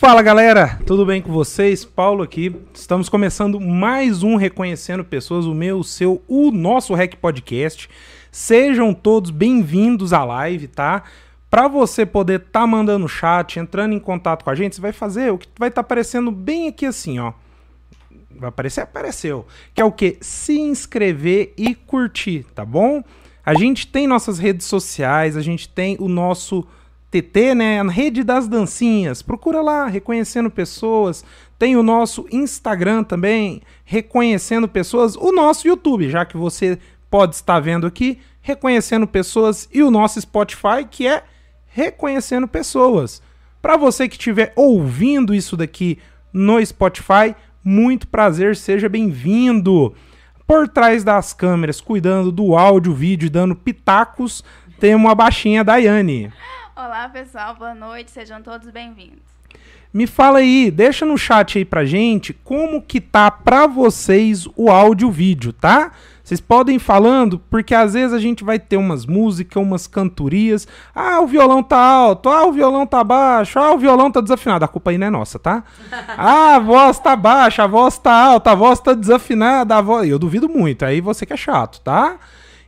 Fala galera, tudo bem com vocês? Paulo aqui. Estamos começando mais um Reconhecendo Pessoas, o meu, o seu, o nosso Rec Podcast. Sejam todos bem-vindos à live, tá? Para você poder estar tá mandando chat, entrando em contato com a gente, você vai fazer o que vai estar tá aparecendo bem aqui assim, ó. Vai aparecer? Apareceu. Que é o que? Se inscrever e curtir, tá bom? A gente tem nossas redes sociais, a gente tem o nosso TT, né? A rede das dancinhas. Procura lá, reconhecendo pessoas. Tem o nosso Instagram também, reconhecendo pessoas. O nosso YouTube, já que você pode estar vendo aqui, reconhecendo pessoas. E o nosso Spotify, que é reconhecendo pessoas. Para você que estiver ouvindo isso daqui no Spotify, muito prazer, seja bem-vindo. Por trás das câmeras, cuidando do áudio, vídeo, dando pitacos, tem uma baixinha Daiane. Olá, pessoal, boa noite, sejam todos bem-vindos. Me fala aí, deixa no chat aí pra gente como que tá pra vocês o áudio vídeo, tá? Vocês podem ir falando, porque às vezes a gente vai ter umas músicas, umas cantorias. Ah, o violão tá alto, ah, o violão tá baixo, ah, o violão tá desafinado. A culpa aí não é nossa, tá? ah, a voz tá baixa, a voz tá alta, a voz tá desafinada, a voz... Eu duvido muito, aí você que é chato, tá?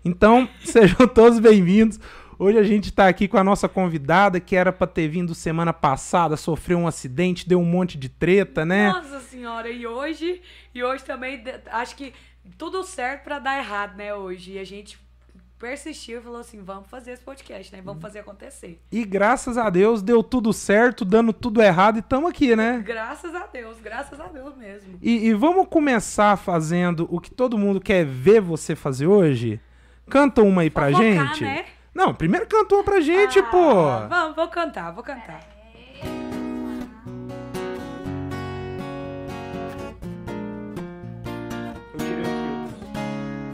Então, sejam todos bem-vindos. Hoje a gente está aqui com a nossa convidada, que era para ter vindo semana passada, sofreu um acidente, deu um monte de treta, né? Nossa senhora, e hoje, e hoje também acho que tudo certo para dar errado, né, hoje. E a gente persistiu e falou assim: vamos fazer esse podcast, né? Vamos fazer acontecer. E graças a Deus deu tudo certo, dando tudo errado e estamos aqui, né? Graças a Deus, graças a Deus mesmo. E, e, vamos começar fazendo o que todo mundo quer ver você fazer hoje? Canta uma aí pra Fofocar, gente. Né? Não, primeiro cantou pra gente, ah, pô. Vamos, vou cantar, vou cantar.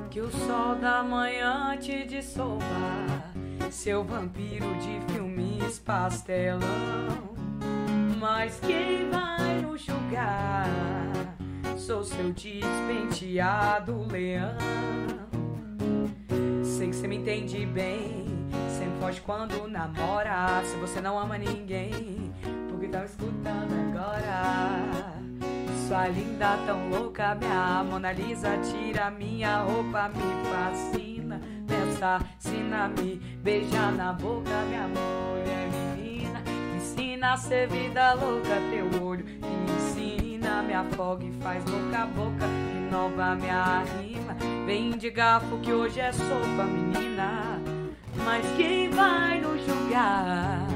Que o sol da manhã te dissolva, seu vampiro de filmes pastelão. Mas quem vai nos julgar? Sou seu despenteado leão. Sei que você me entende bem Sempre foge quando namora. Se você não ama ninguém, porque tá escutando agora? Sua linda, tão louca, minha Mona Lisa tira minha roupa, me fascina. Me assassina, me beija na boca, minha mulher menina. Me ensina a ser vida louca, teu olho me ensina, me afoga e faz boca a boca, renova minha rima. Vem de garfo que hoje é sopa, menina mas quem vai nos julgar?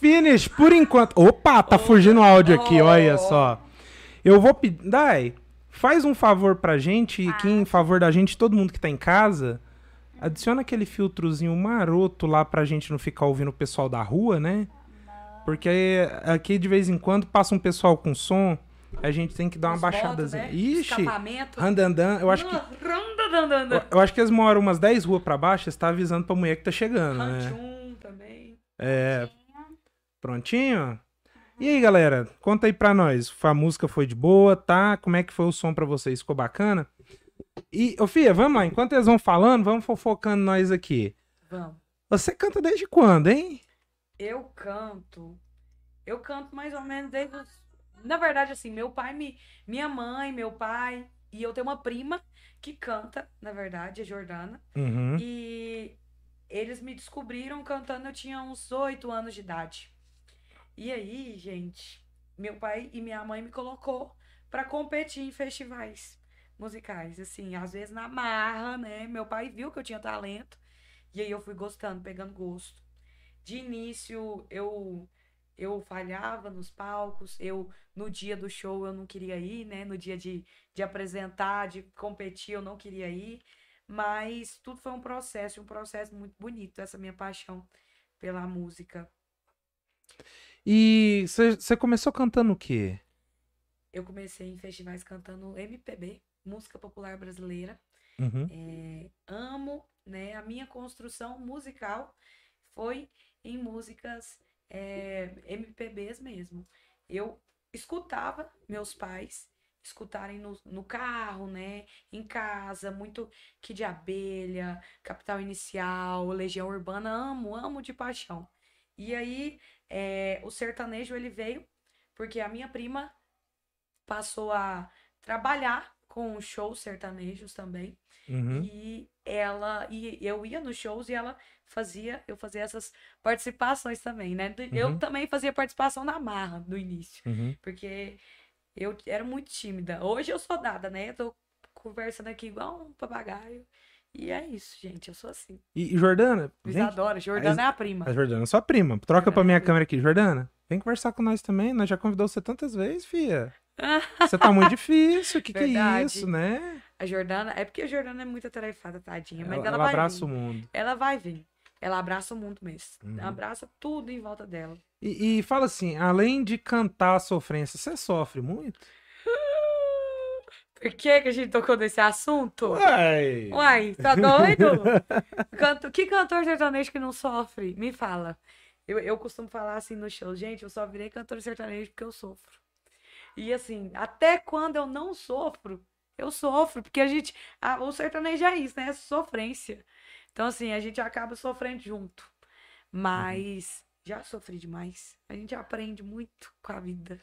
Finish, por enquanto. Opa, tá fugindo o áudio aqui, olha só. Eu vou pedir. Dai, faz um favor pra gente, aqui em favor da gente, todo mundo que tá em casa. Adiciona aquele filtrozinho maroto lá pra gente não ficar ouvindo o pessoal da rua, né? Porque aqui de vez em quando passa um pessoal com som, a gente tem que dar uma Os baixadazinha. né? Ixi, randandan, eu acho que eu, acho que eles moram umas 10 ruas pra baixo, você tá avisando pra mulher que tá chegando, né? É, prontinho? E aí, galera, conta aí pra nós. A música foi de boa, tá? Como é que foi o som pra vocês? Ficou bacana? E, ô Fia, vamos lá. Enquanto eles vão falando, vamos fofocando nós aqui. Vamos. Você canta desde quando, hein? Eu canto. Eu canto mais ou menos desde os... Na verdade, assim, meu pai, me... minha mãe, meu pai. E eu tenho uma prima que canta, na verdade, a Jordana. Uhum. E eles me descobriram cantando, eu tinha uns oito anos de idade. E aí, gente, meu pai e minha mãe me colocou pra competir em festivais musicais. Assim, às vezes na marra, né? Meu pai viu que eu tinha talento. E aí eu fui gostando, pegando gosto. De início, eu eu falhava nos palcos, eu no dia do show eu não queria ir, né? No dia de, de apresentar, de competir, eu não queria ir. Mas tudo foi um processo, um processo muito bonito, essa minha paixão pela música. E você começou cantando o quê? Eu comecei em festivais cantando MPB, música popular brasileira. Uhum. É, amo, né? A minha construção musical foi em músicas é, MPBs mesmo. Eu escutava meus pais escutarem no, no carro, né? Em casa, muito Kid Abelha, Capital Inicial, Legião Urbana, amo, amo de paixão. E aí, é, o sertanejo ele veio porque a minha prima passou a trabalhar com shows sertanejos também. Uhum. E ela e eu ia nos shows e ela fazia, eu fazia essas participações também, né? Eu Uhum. também fazia participação na marra no início, Uhum. porque eu era muito tímida. Hoje eu sou dada, né? Eu tô conversando aqui igual um papagaio. E é isso, gente, eu sou assim. E, e Jordana, Luiz vem, adora, Jordana é a prima. a Jordana, sua prima. Troca pra minha câmera aqui. Jordana, vem conversar com nós também. Nós já convidou você tantas vezes, fia. Você tá muito difícil. Que que é isso, né? A Jordana, é porque a Jordana é muito atarefada, tadinha, mas Ela, ela, ela vai abraça vir. o mundo. Ela vai vir. Ela abraça o mundo mesmo. Uhum. Abraça tudo em volta dela. E, e fala assim, além de cantar a sofrência, você sofre muito? Por que, que a gente tocou nesse assunto? Uai! Uai, tá doido? Canto... Que cantor sertanejo que não sofre? Me fala. Eu, eu costumo falar assim no show, gente, eu só virei cantor sertanejo porque eu sofro. E assim, até quando eu não sofro, eu sofro, porque a gente. a- o sertanejo é isso, né? É sofrência. Então, assim, a gente acaba sofrendo junto. Mas já sofri demais. A gente aprende muito com a vida.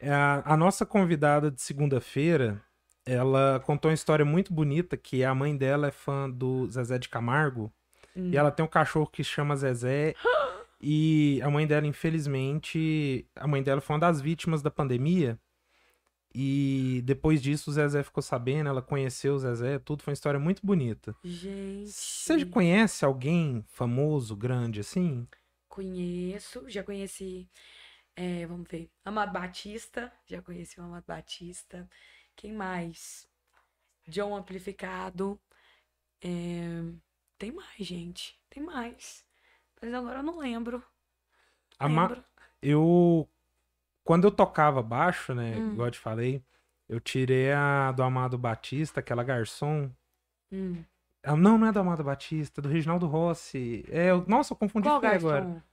É, A, a nossa convidada de segunda-feira, ela contou uma história muito bonita, que a mãe dela é fã do Zezé de Camargo. Hum. E ela tem um cachorro que chama Zezé. E a mãe dela, infelizmente, a mãe dela foi uma das vítimas da pandemia. E depois disso, o Zezé ficou sabendo, ela conheceu o Zezé, tudo foi uma história muito bonita. Gente. Você conhece alguém famoso, grande assim? Conheço, já conheci, é, vamos ver, Amado Batista, já conheci o Amado Batista. Quem mais? John Amplificado. é, tem mais, gente, tem mais. Mas agora eu não lembro. Ma- lembro. Eu. Quando eu tocava baixo, né? Hum. Igual eu te falei, eu tirei a do Amado Batista, aquela garçom. Hum. Ah, Não, não é do Amado Batista, do Reginaldo Rossi. É, eu- nossa, eu confundi Qual agora.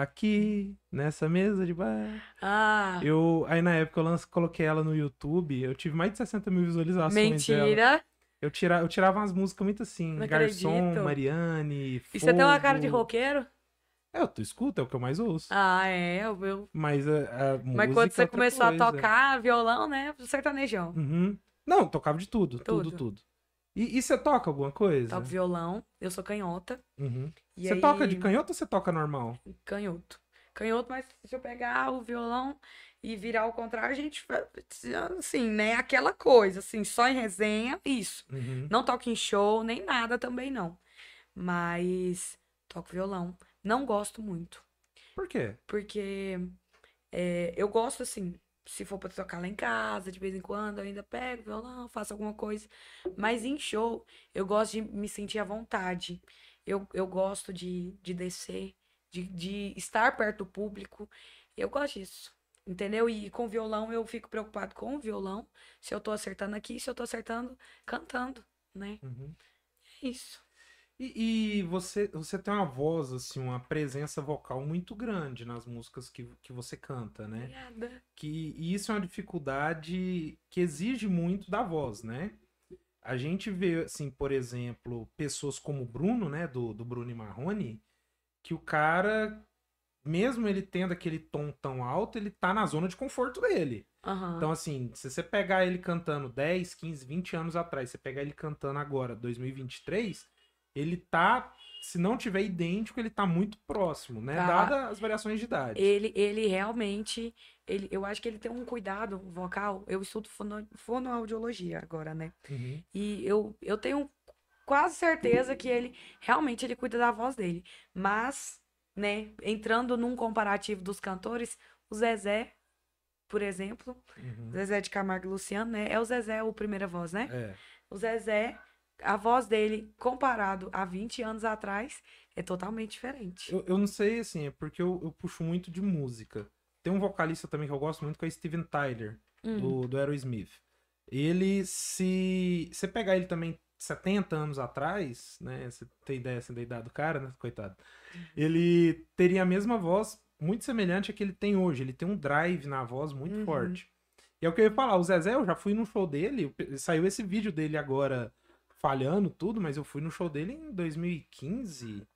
Aqui, nessa mesa de bar. Ah, Eu, aí na época eu lance, coloquei ela no YouTube, eu tive mais de 60 mil visualizações dela. mentira. Eu, tira, eu tirava umas músicas muito assim, Não Garçom, acredito. Mariane, E você tem uma cara de Fogo. roqueiro? É, eu tu escuta, é o que eu mais ouço. Ah, é, eu, eu- Mas a, a Mas quando é você começou coisa. a tocar violão, né? Sertanejão. Uhum. Não, tocava de tudo, tudo, Tudo. tudo. E, e você toca alguma coisa? Toco violão, eu sou canhota. Uhum. Você aí... toca de canhoto ou você toca normal? Canhoto. Canhoto, mas se eu pegar o violão e virar ao contrário, a gente assim, né? Aquela coisa, assim, só em resenha, isso. Uhum. Não toco em show, nem nada também não. Mas toco violão. Não gosto muito, Por quê? porque é, eu gosto, assim, se for pra tocar lá em casa, de vez em quando, eu ainda pego violão, faço alguma coisa. Mas em show, eu gosto de me sentir à vontade. Eu, eu gosto de, de descer, de, de estar perto do público. Eu gosto disso. Entendeu? E com violão eu fico preocupado com o violão, se eu tô acertando aqui, se eu tô acertando cantando, né? Uhum. É isso. E, e você, você tem uma voz, assim, uma presença vocal muito grande nas músicas que, que você canta, né? Obrigada. Que, e isso é uma dificuldade que exige muito da voz, né? A gente vê, assim, por exemplo, pessoas como o Bruno, né? Do, do Bruno e Marrone, que o cara, mesmo ele tendo aquele tom tão alto, ele tá na zona de conforto dele. Aham. Então, assim, se você pegar ele cantando 10, 15, 20 anos atrás, você pegar ele cantando agora, 2023, ele tá, se não tiver idêntico, ele tá muito próximo, né? Tá. Dada as variações de idade. Ele, ele realmente, ele, eu acho que ele tem um cuidado vocal. Eu estudo fono, fonoaudiologia agora, né? Uhum. E eu, eu tenho quase certeza que ele realmente ele cuida da voz dele. Mas, né, entrando num comparativo dos cantores, o Zezé, por exemplo, Uhum. Zezé de Camargo e Luciano, né? É o Zezé o primeira voz, né? É. O Zezé, a voz dele, comparado a 20 anos atrás, é totalmente diferente. Eu, eu não sei, assim, é porque eu, eu puxo muito de música. Tem um vocalista também que eu gosto muito, que é o Steven Tyler, Hum. do, do Aerosmith. Ele, se você pegar ele também 70 anos atrás, né? Você tem ideia assim, da idade do cara, né? Coitado. Ele teria a mesma voz, muito semelhante à que ele tem hoje. Ele tem um drive na voz muito Uhum. forte. E é o que eu ia falar, o Zezé, eu já fui no show dele, saiu esse vídeo dele agora falhando tudo, mas eu fui no show dele em 2015,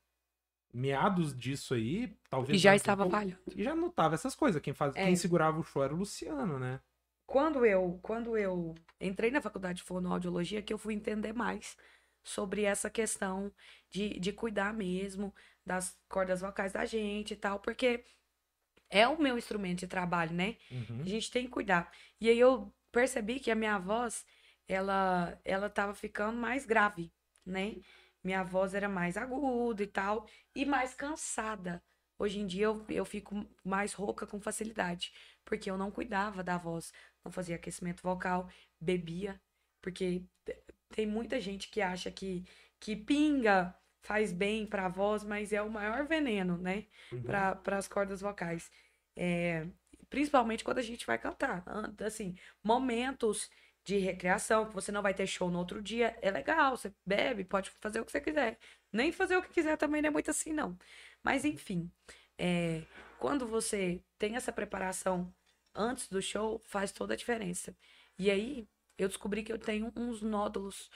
meados disso aí, talvez. E já estava pouco. falhando. E já notava essas coisas. Quem, faz, É. quem segurava o show era o Luciano, né? Quando eu, quando eu entrei na faculdade de fonoaudiologia, que eu fui entender mais sobre essa questão de, de cuidar mesmo das cordas vocais da gente e tal, porque é o meu instrumento de trabalho, né? Uhum. A gente tem que cuidar. E aí eu percebi que a minha voz, ela, ela tava ficando mais grave, né? Minha voz era mais aguda e tal, e mais cansada. Hoje em dia eu, eu fico mais rouca com facilidade, porque eu não cuidava da voz, não fazia aquecimento vocal, bebia, porque te- tem muita gente que acha que, que pinga faz bem pra voz, mas é o maior veneno, né? Uhum. Para as cordas vocais. É, principalmente quando a gente vai cantar. An- Assim, momentos de recreação, que você não vai ter show no outro dia, é legal, você bebe, pode fazer o que você quiser. Nem fazer o que quiser também não é muito assim, não. Mas, enfim, é, quando você tem essa preparação antes do show, faz toda a diferença. E aí, eu descobri que eu tenho uns nódulos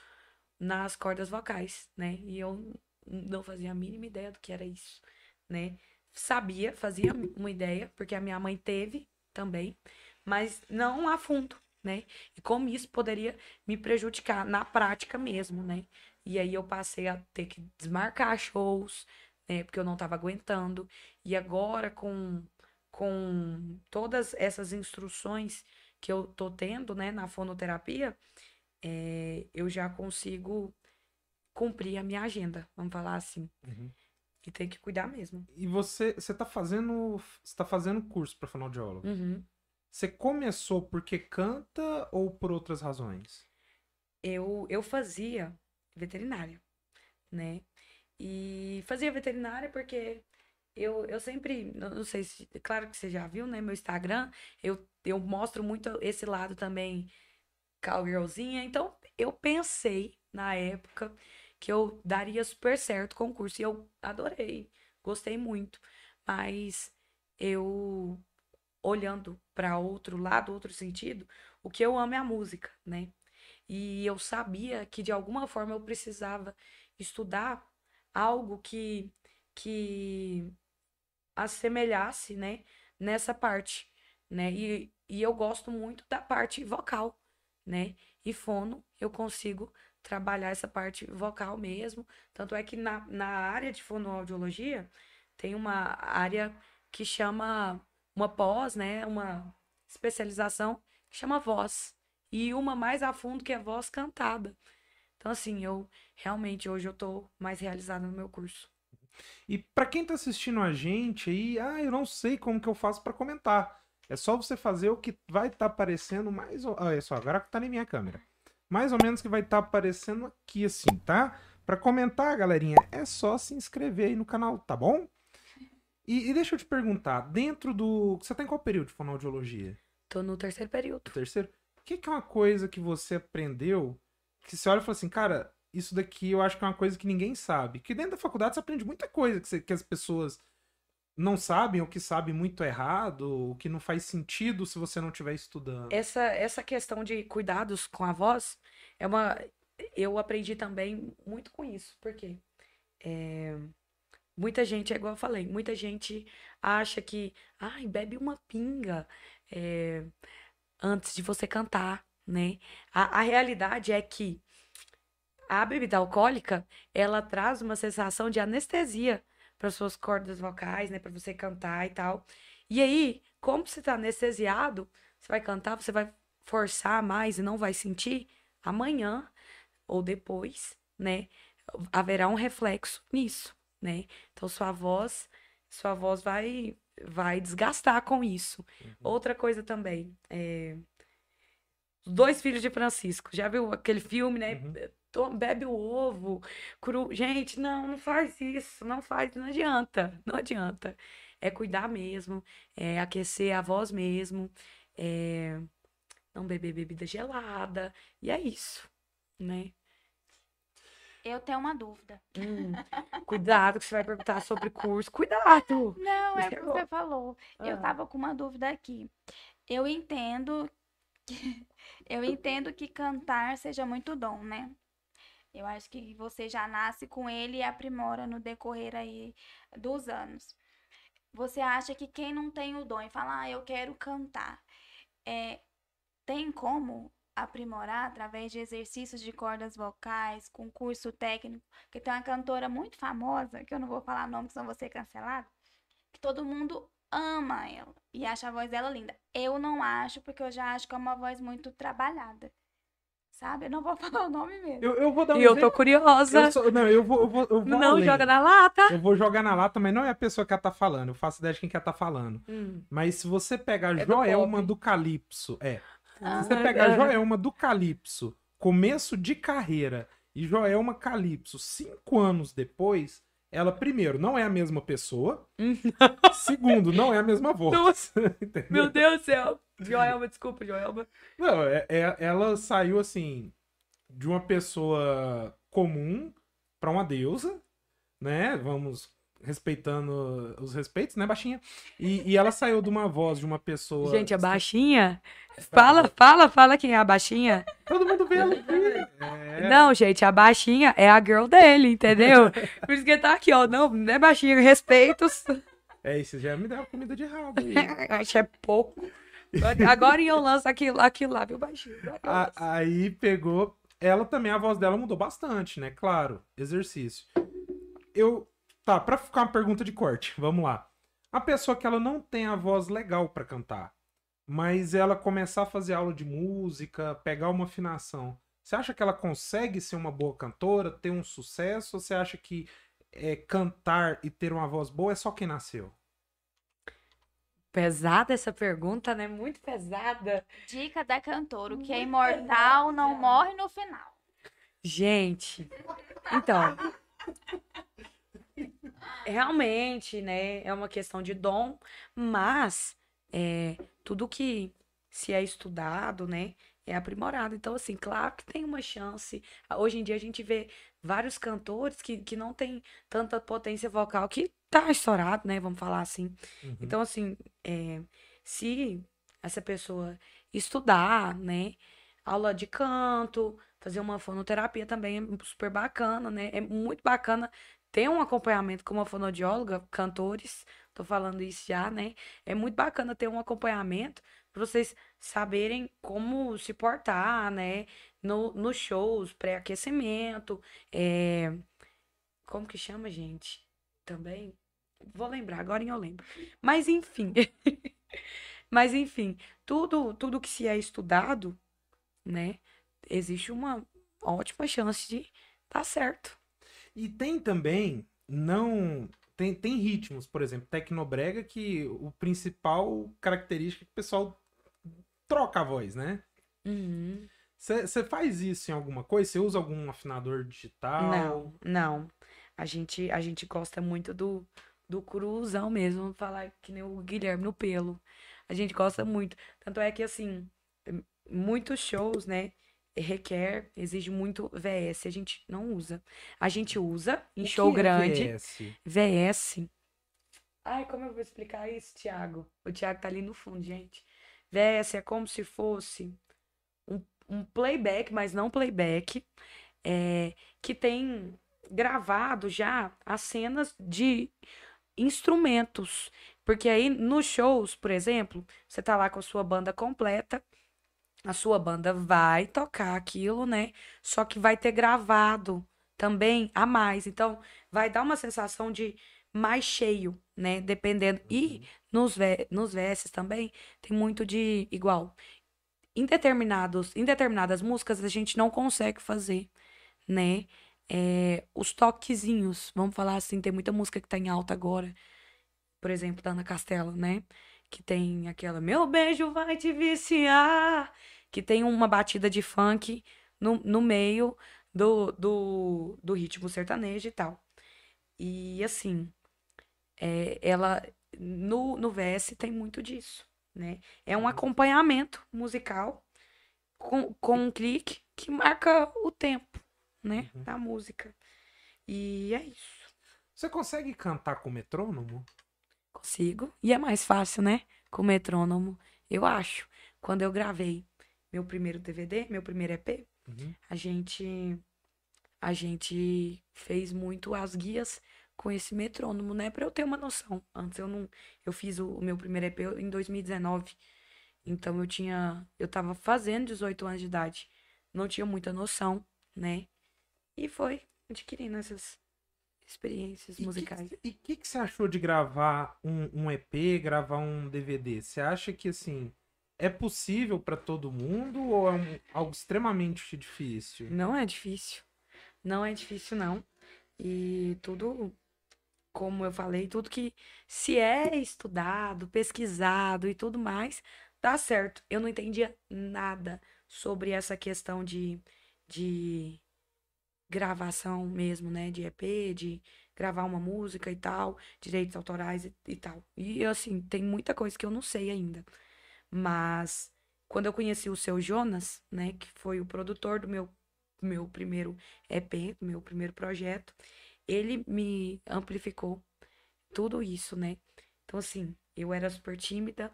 nas cordas vocais, né? E eu não fazia a mínima ideia do que era isso, né? Sabia, fazia uma ideia, porque a minha mãe teve também, mas não a fundo, né? E como isso poderia me prejudicar na prática mesmo, né? E aí eu passei a ter que desmarcar shows, né? Porque eu não tava aguentando. E agora com com todas essas instruções que eu tô tendo, né, na fonoterapia, é, eu já consigo cumprir a minha agenda, vamos falar assim. Uhum. E tem que cuidar mesmo. E você, você tá fazendo, você tá fazendo curso para fonoaudiólogo. Uhum. Você começou porque canta ou por outras razões? Eu, eu fazia veterinária, né? E fazia veterinária porque eu, eu sempre, não sei se, claro que você já viu, né? Meu Instagram, eu, eu mostro muito esse lado também cowgirlzinha. Então, eu pensei na época que eu daria super certo o curso. E eu adorei, gostei muito. Mas eu, olhando para outro lado, outro sentido, o que eu amo é a música, né? E eu sabia que de alguma forma eu precisava estudar algo que, que assemelhasse, né, nessa parte, né? E, e eu gosto muito da parte vocal, né? E fono, eu consigo trabalhar essa parte vocal mesmo. Tanto é que na, na área de fonoaudiologia tem uma área que chama uma pós, né? Uma especialização que chama voz. E uma mais a fundo que é voz cantada. Então, assim, eu realmente hoje eu tô mais realizada no meu curso. E pra quem tá assistindo a gente aí, ah, eu não sei como que eu faço pra comentar. É só você fazer o que vai estar aparecendo mais. Olha só, agora que tá na minha câmera. Mais ou menos que vai estar aparecendo aqui assim, tá? Pra comentar, galerinha, é só se inscrever aí no canal, tá bom? E, e deixa eu te perguntar, dentro do. Você tá em qual período de fonoaudiologia? Tô no terceiro período. O terceiro? O que, que é uma coisa que você aprendeu que você olha e fala assim, cara, isso daqui eu acho que é uma coisa que ninguém sabe. Que dentro da faculdade você aprende muita coisa que, você- que as pessoas não sabem, ou que sabem muito errado, ou que não faz sentido se você não estiver estudando. Essa, essa questão de cuidados com a voz é uma. Eu aprendi também muito com isso, porque é, muita gente, é igual eu falei, muita gente acha que, ai, bebe uma pinga é, antes de você cantar, né? A, a realidade é que a bebida alcoólica, ela traz uma sensação de anestesia para suas cordas vocais, né, para você cantar e tal. E aí, como você tá anestesiado, você vai cantar, você vai forçar mais e não vai sentir, amanhã ou depois, né, haverá um reflexo nisso, né? Então sua voz, sua voz vai vai desgastar com isso. Uhum. Outra coisa também, é... Os dois filhos de Francisco. Já viu aquele filme, né? Uhum. Bebe o ovo, cru. Gente, não, não faz isso. Não faz, não adianta. Não adianta. É cuidar mesmo, é aquecer a voz mesmo, é não beber bebida gelada. E é isso, né? Eu tenho uma dúvida. Hum, cuidado que você vai perguntar sobre curso. Cuidado! Não, é porque você falou. Ah. Eu tava com uma dúvida aqui. Eu entendo que, eu entendo que cantar seja muito dom, né? Eu acho que você já nasce com ele e aprimora no decorrer aí dos anos. Você acha que quem não tem o dom e fala, ah, eu quero cantar, é, tem como aprimorar através de exercícios de cordas vocais, com curso técnico, que tem uma cantora muito famosa, que eu não vou falar nome, senão vou ser cancelado, que todo mundo ama ela e acha a voz dela linda. Eu não acho, porque eu já acho que é uma voz muito trabalhada. Sabe? Eu não vou falar o nome mesmo. Eu, eu vou dar um E eu tô curiosa. Eu sou, não, eu vou, eu vou, eu vou Não além. joga na lata. Eu vou jogar na lata, mas não é a pessoa que ela tá falando. Eu faço ideia de quem que ela tá falando. Hum. Mas se você pegar é Joelma do, do Calypso, é. Se você pegar Joelma do Calypso, começo de carreira, e Joelma Calypso, cinco anos depois, ela, primeiro, não é a mesma pessoa. segundo, não é a mesma voz. Meu Deus do céu. Joelma, desculpa, Joelma. Não, é, é, ela saiu assim, de uma pessoa comum para uma deusa, né? Vamos respeitando os respeitos, né, baixinha? E, e, ela saiu de uma voz de uma pessoa. Gente, a baixinha. Fala, fala, fala quem é a baixinha. Todo mundo vê ela aqui. É. Não, gente, a baixinha é a girl dele, entendeu? Por isso que ele tá aqui, ó. Não, não é baixinha, respeitos. É, isso já me dá comida de rabo. Acho é pouco. Agora eu lanço aquilo, aquilo lá, viu, baixinho? A, aí pegou. Ela também, a voz dela mudou bastante, né? Claro, exercício. Eu, Tá, pra ficar uma pergunta de corte, vamos lá. A pessoa que ela não tem a voz legal para cantar, mas ela começar a fazer aula de música, pegar uma afinação, você acha que ela consegue ser uma boa cantora, ter um sucesso, ou você acha que é, cantar e ter uma voz boa é só quem nasceu? Pesada essa pergunta, né? Muito pesada. Dica da cantora: o que é imortal não morre no final. Gente, então, realmente, né, é uma questão de dom, mas é, tudo que se é estudado, né, é aprimorado. Então, assim, claro que tem uma chance. Hoje em dia a gente vê vários cantores que, que não tem tanta potência vocal, que tá estourado, né, vamos falar assim. Uhum. Então, assim, é, se essa pessoa estudar, né, aula de canto, fazer uma fonoterapia também é super bacana, né? É muito bacana ter um acompanhamento com uma fonoaudióloga, cantores, tô falando isso já, né? É muito bacana ter um acompanhamento para vocês saberem como se portar, né? No, nos shows, pré-aquecimento, é... como que chama, gente? Também vou lembrar, agora eu lembro. Mas enfim. Mas enfim, tudo tudo que se é estudado, né? Existe uma ótima chance de dar certo. E tem também, não. Tem, tem ritmos, por exemplo, Tecnobrega, que o principal característica é que o pessoal troca a voz, né? Você uhum. faz isso em alguma coisa? Você usa algum afinador digital? Não, não. A gente, a gente gosta muito do, do cruzão mesmo, falar que nem o Guilherme no pelo. A gente gosta muito. Tanto é que, assim, muitos shows, né? Requer, exige muito VS, a gente não usa. A gente usa em o show é grande. VS? VS. Ai, como eu vou explicar isso, Thiago? O Thiago tá ali no fundo, gente. VS é como se fosse um, um playback, mas não playback, é, que tem gravado já as cenas de instrumentos. Porque aí nos shows, por exemplo, você tá lá com a sua banda completa, a sua banda vai tocar aquilo, né? Só que vai ter gravado também a mais. Então, vai dar uma sensação de mais cheio, né? Dependendo. E nos, nos versos também tem muito de igual. Em, determinados, em determinadas músicas a gente não consegue fazer, né? É, os toquezinhos, vamos falar assim, tem muita música que tá em alta agora. Por exemplo, da Ana Castela, né? Que tem aquela Meu beijo vai te viciar. Que tem uma batida de funk no, no meio do, do, do ritmo sertanejo e tal. E assim, é, ela no, no VS tem muito disso, né? É um uhum. acompanhamento musical com, com um clique que marca o tempo, né? Uhum. Da música. E é isso. Você consegue cantar com metrônomo? Consigo. E é mais fácil, né? Com metrônomo, eu acho. Quando eu gravei meu primeiro DVD, meu primeiro EP, uhum. a gente a gente fez muito as guias com esse metrônomo, né? Pra eu ter uma noção. Antes eu não. Eu fiz o, o meu primeiro EP em 2019. Então eu tinha. Eu tava fazendo 18 anos de idade. Não tinha muita noção, né? E foi adquirindo essas experiências e musicais. Que, e o que, que você achou de gravar um, um EP, gravar um DVD? Você acha que assim é possível para todo mundo ou é um, algo extremamente difícil? Não é difícil. Não é difícil, não. E tudo como eu falei, tudo que se é estudado, pesquisado e tudo mais, dá certo. Eu não entendia nada sobre essa questão de, de gravação mesmo, né? De EP, de gravar uma música e tal, direitos autorais e, e tal. E assim, tem muita coisa que eu não sei ainda. Mas quando eu conheci o seu Jonas, né, que foi o produtor do meu meu primeiro EP, do meu primeiro projeto, ele me amplificou tudo isso, né? Então, assim, eu era super tímida,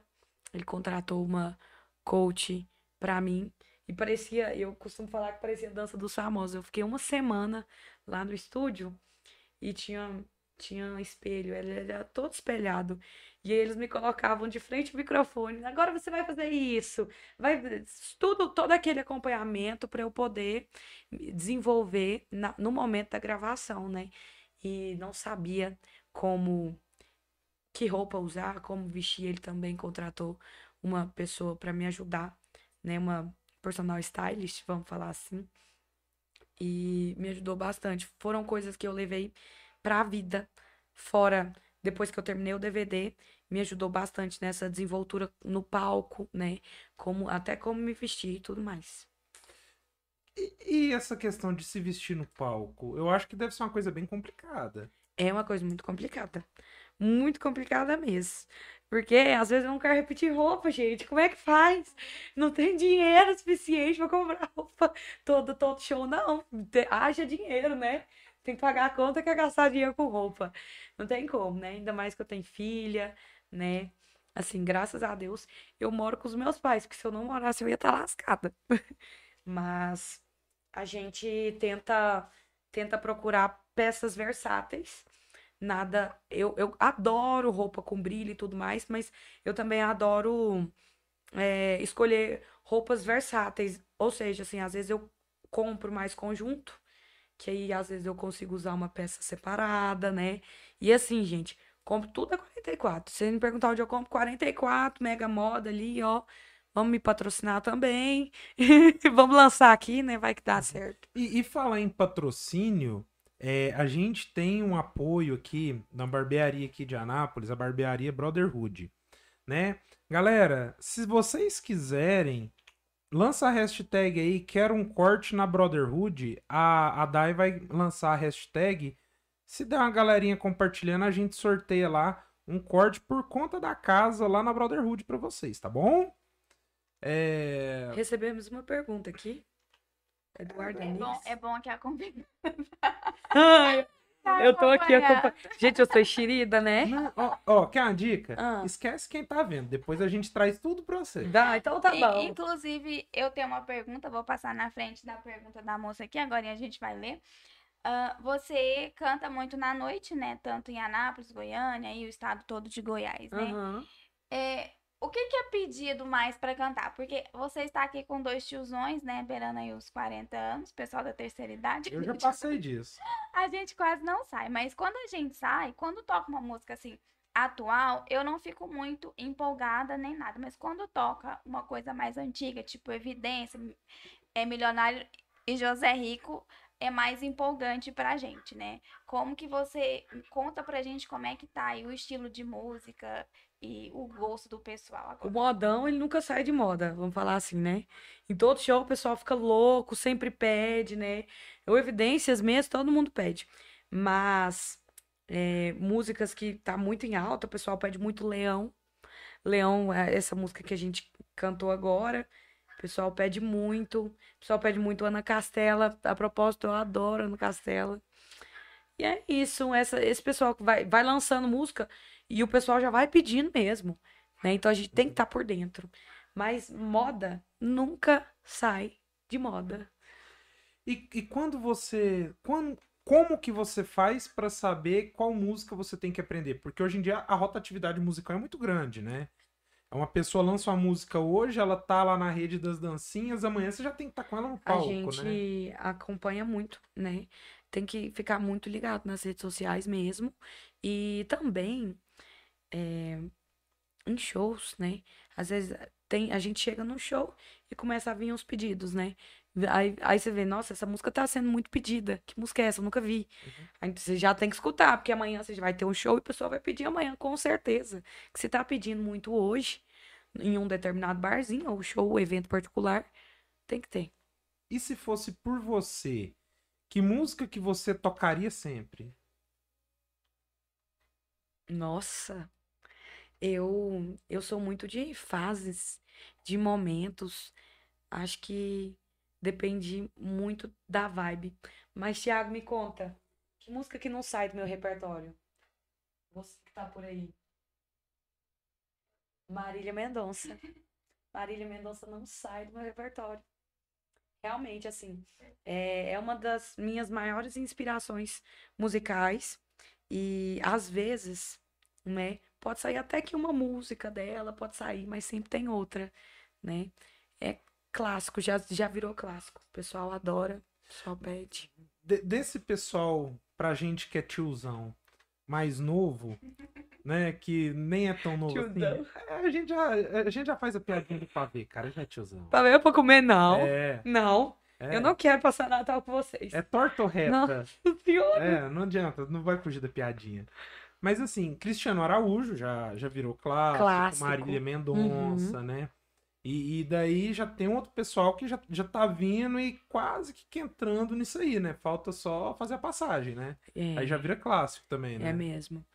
ele contratou uma coach pra mim. E parecia, eu costumo falar que parecia dança dos famosos. Eu fiquei uma semana lá no estúdio e tinha, tinha um espelho, ele era todo espelhado. E eles me colocavam de frente ao microfone. Agora você vai fazer isso. Vai tudo, todo aquele acompanhamento para eu poder desenvolver na, no momento da gravação, né? E não sabia como que roupa usar, como vestir. Ele também contratou uma pessoa para me ajudar, né? Uma personal stylist, vamos falar assim. E me ajudou bastante. Foram coisas que eu levei para a vida fora depois que eu terminei o DVD me ajudou bastante nessa desenvoltura no palco, né? Como, até como me vestir e tudo mais. E, e, essa questão de se vestir no palco? Eu acho que deve ser uma coisa bem complicada. É uma coisa muito complicada. Muito complicada mesmo. Porque às vezes eu não quero repetir roupa, gente. Como é que faz? Não tem dinheiro suficiente para comprar roupa todo, todo show, não. Haja dinheiro, né? Tem que pagar a conta que é gastar dinheiro com roupa. Não tem como, né? Ainda mais que eu tenho filha, né? Assim, graças a Deus, eu moro com os meus pais, porque se eu não morasse, eu ia estar tá lascada. Mas a gente tenta tenta procurar peças versáteis. Nada, eu, eu adoro roupa com brilho e tudo mais, mas eu também adoro é, escolher roupas versáteis. Ou seja, assim, às vezes eu compro mais conjunto, que aí às vezes eu consigo usar uma peça separada, né? E assim, gente, Compro tudo a 44. Se você me perguntar onde eu compro, 44, Mega Moda ali, ó. Vamos me patrocinar também. Vamos lançar aqui, né? Vai que dá certo. E, e falar em patrocínio, é, a gente tem um apoio aqui na barbearia aqui de Anápolis, a barbearia Brotherhood, né? Galera, se vocês quiserem, lança a hashtag aí, quero um corte na Brotherhood, a, a Dai vai lançar a hashtag se der uma galerinha compartilhando, a gente sorteia lá um corte por conta da casa lá na Brotherhood para vocês, tá bom? É... Recebemos uma pergunta aqui. Eduardo é, bom, é bom que a Eu tô aqui acompanhando. Gente, eu sou xerida, né? ó, ó, quer uma dica? Ah. Esquece quem tá vendo. Depois a gente traz tudo pra você. Dá, então tá bom. Inclusive, eu tenho uma pergunta, vou passar na frente da pergunta da moça aqui, agora a gente vai ler. Uh, você canta muito na noite, né? Tanto em Anápolis, Goiânia e o estado todo de Goiás, né? Uhum. É, o que, que é pedido mais pra cantar? Porque você está aqui com dois tiozões, né? Beirando aí os 40 anos, pessoal da terceira idade. Eu já passei disso. A gente quase não sai, mas quando a gente sai, quando toca uma música assim atual, eu não fico muito empolgada nem nada, mas quando toca uma coisa mais antiga, tipo Evidência, é Milionário e José Rico, é mais empolgante pra gente, né? Como que você conta pra gente como é que tá aí o estilo de música e o gosto do pessoal agora? O modão, ele nunca sai de moda, vamos falar assim, né? Em todo show o pessoal fica louco, sempre pede, né? O Evidências mesmo, todo mundo pede. Mas é, músicas que tá muito em alta, o pessoal pede muito Leão. Leão, é essa música que a gente cantou agora. O pessoal pede muito. O pessoal pede muito Ana Castela. A propósito, eu adoro Ana Castela. E é isso. Essa, esse pessoal que vai, vai lançando música e o pessoal já vai pedindo mesmo. Né? Então a gente tem que estar tá por dentro. Mas moda nunca sai de moda. E, e quando você. Quando, como que você faz para saber qual música você tem que aprender? Porque hoje em dia a rotatividade musical é muito grande, né? Uma pessoa lança uma música hoje, ela tá lá na rede das dancinhas, amanhã você já tem que estar tá com ela no palco, A gente né? acompanha muito, né? Tem que ficar muito ligado nas redes sociais mesmo. E também é, em shows, né? Às vezes tem, a gente chega no show e começa a vir uns pedidos, né? Aí, aí você vê, nossa, essa música tá sendo muito pedida. Que música é essa? Eu nunca vi. Uhum. Aí você já tem que escutar, porque amanhã você vai ter um show e o pessoal vai pedir amanhã, com certeza. Que você tá pedindo muito hoje, em um determinado barzinho, ou show, ou evento particular, tem que ter. E se fosse por você, que música que você tocaria sempre? Nossa, eu eu sou muito de fases, de momentos. Acho que depende muito da vibe. Mas, Thiago, me conta, que música que não sai do meu repertório? Você que tá por aí. Marília Mendonça. Marília Mendonça não sai do meu repertório. Realmente, assim, é, é uma das minhas maiores inspirações musicais. E às vezes, né, pode sair até que uma música dela, pode sair, mas sempre tem outra, né? É clássico, já, já virou clássico. O pessoal adora, o pessoal pede. De, desse pessoal, pra gente que é tiozão, mais novo, né? Que nem é tão novo assim. É, a, gente já, a gente já faz a piadinha do pavê, cara, já é tiozão. Pavê é pra comer, não. É. Não. É. Eu não quero passar Natal com vocês. É torta ou reta? Nossa senhora. É, não adianta, não vai fugir da piadinha. Mas assim, Cristiano Araújo já, já virou clássico, clássico. Marília Mendonça, uhum. né? E, e, daí já tem outro pessoal que já, já tá vindo e quase que entrando nisso aí, né? Falta só fazer a passagem, né? É. Aí já vira clássico também, né? É mesmo.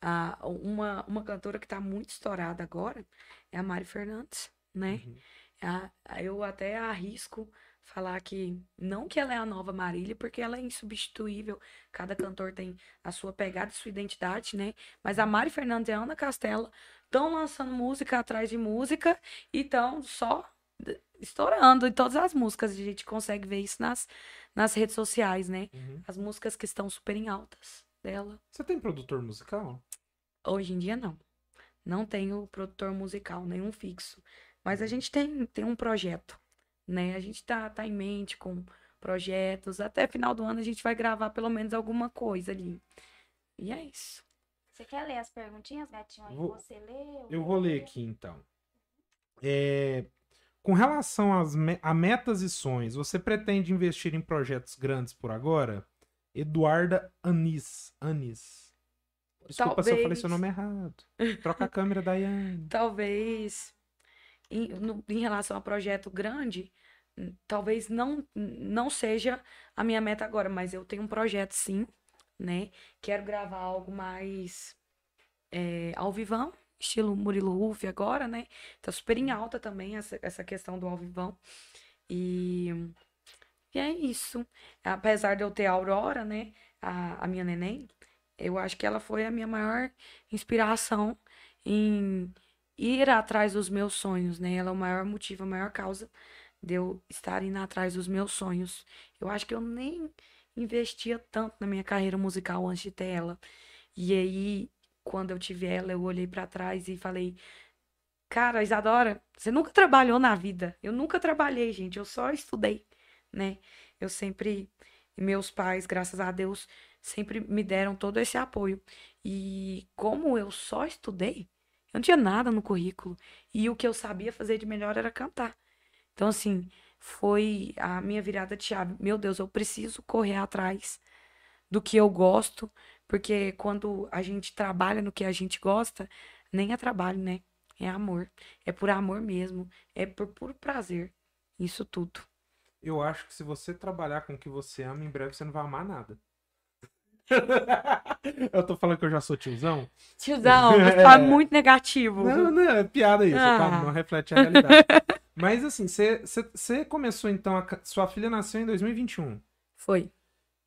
Ah, uma, uma cantora que tá muito estourada agora é a Mari Fernandes, né? Uhum. Ah, eu até arrisco falar que não que ela é a nova Marília, porque ela é insubstituível. Cada cantor tem a sua pegada e sua identidade, né? Mas a Mari Fernandes e a Ana Castela estão lançando música atrás de música e estão só estourando em todas as músicas. A gente consegue ver isso nas, nas redes sociais, né? Uhum. As músicas que estão super em altas dela. Você tem produtor musical? Hoje em dia, não. Não tenho produtor musical, nenhum fixo. Mas a uhum. gente tem, tem um projeto, né? A gente tá, tá em mente com projetos. Até final do ano a gente vai gravar pelo menos alguma coisa ali. E é isso. Você quer ler as perguntinhas, gatinho? Aí vou, você lê? Eu, eu vou ler aqui, então. É, com relação às me a metas e sonhos, você pretende investir em projetos grandes por agora? Eduarda Anis. Anis. Desculpa Talvez... se eu falei seu nome errado. Troca a câmera, Daiane. Talvez, em, no, em relação a projeto grande, talvez não, não seja a minha meta agora, mas eu tenho um projeto sim né? Quero gravar algo mais é, ao vivão, estilo Murilo Ruff agora, né? Tá super em alta também essa, essa questão do ao vivão. E, e é isso. Apesar de eu ter a Aurora, né? A, a minha neném, eu acho que ela foi a minha maior inspiração em ir atrás dos meus sonhos, né? Ela é o maior motivo, a maior causa de eu estar indo atrás dos meus sonhos. Eu acho que eu nem investia tanto na minha carreira musical antes de ter ela. E aí, quando eu tive ela, eu olhei para trás e falei: Cara, Isadora, você nunca trabalhou na vida. Eu nunca trabalhei, gente. Eu só estudei, né? Eu sempre. Meus pais, graças a Deus, sempre me deram todo esse apoio. E como eu só estudei, eu não tinha nada no currículo. E o que eu sabia fazer de melhor era cantar. Então, assim, foi a minha virada de chave. Meu Deus, eu preciso correr atrás do que eu gosto, porque quando a gente trabalha no que a gente gosta, nem é trabalho, né? É amor. É por amor mesmo. É por puro prazer. Isso tudo. Eu acho que se você trabalhar com o que você ama, em breve você não vai amar nada. eu tô falando que eu já sou tiozão. Tiozão, você tá muito negativo. Não, não, é piada isso, tá? ah. tá? Não reflete a realidade. Mas assim, você começou então, a, sua filha nasceu em 2021. Foi.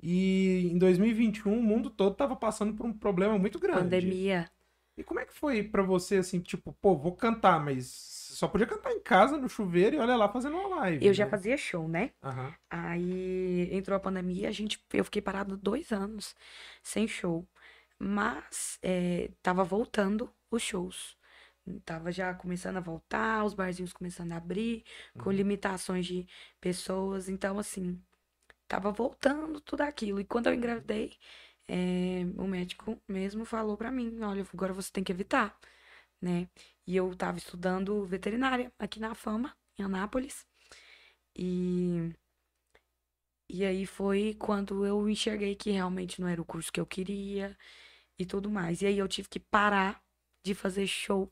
E em 2021 o mundo todo tava passando por um problema muito grande. Pandemia. E como é que foi para você, assim, tipo, pô, vou cantar, mas só podia cantar em casa, no chuveiro, e olha lá fazendo uma live. Eu né? já fazia show, né? Uhum. Aí entrou a pandemia, a gente, eu fiquei parado dois anos sem show. Mas é, tava voltando os shows. Tava já começando a voltar, os barzinhos começando a abrir, com uhum. limitações de pessoas. Então, assim, tava voltando tudo aquilo. E quando eu engravidei, é, o médico mesmo falou para mim, olha, agora você tem que evitar, né? E eu tava estudando veterinária aqui na Fama, em Anápolis. E e aí foi quando eu enxerguei que realmente não era o curso que eu queria e tudo mais. E aí eu tive que parar de fazer show.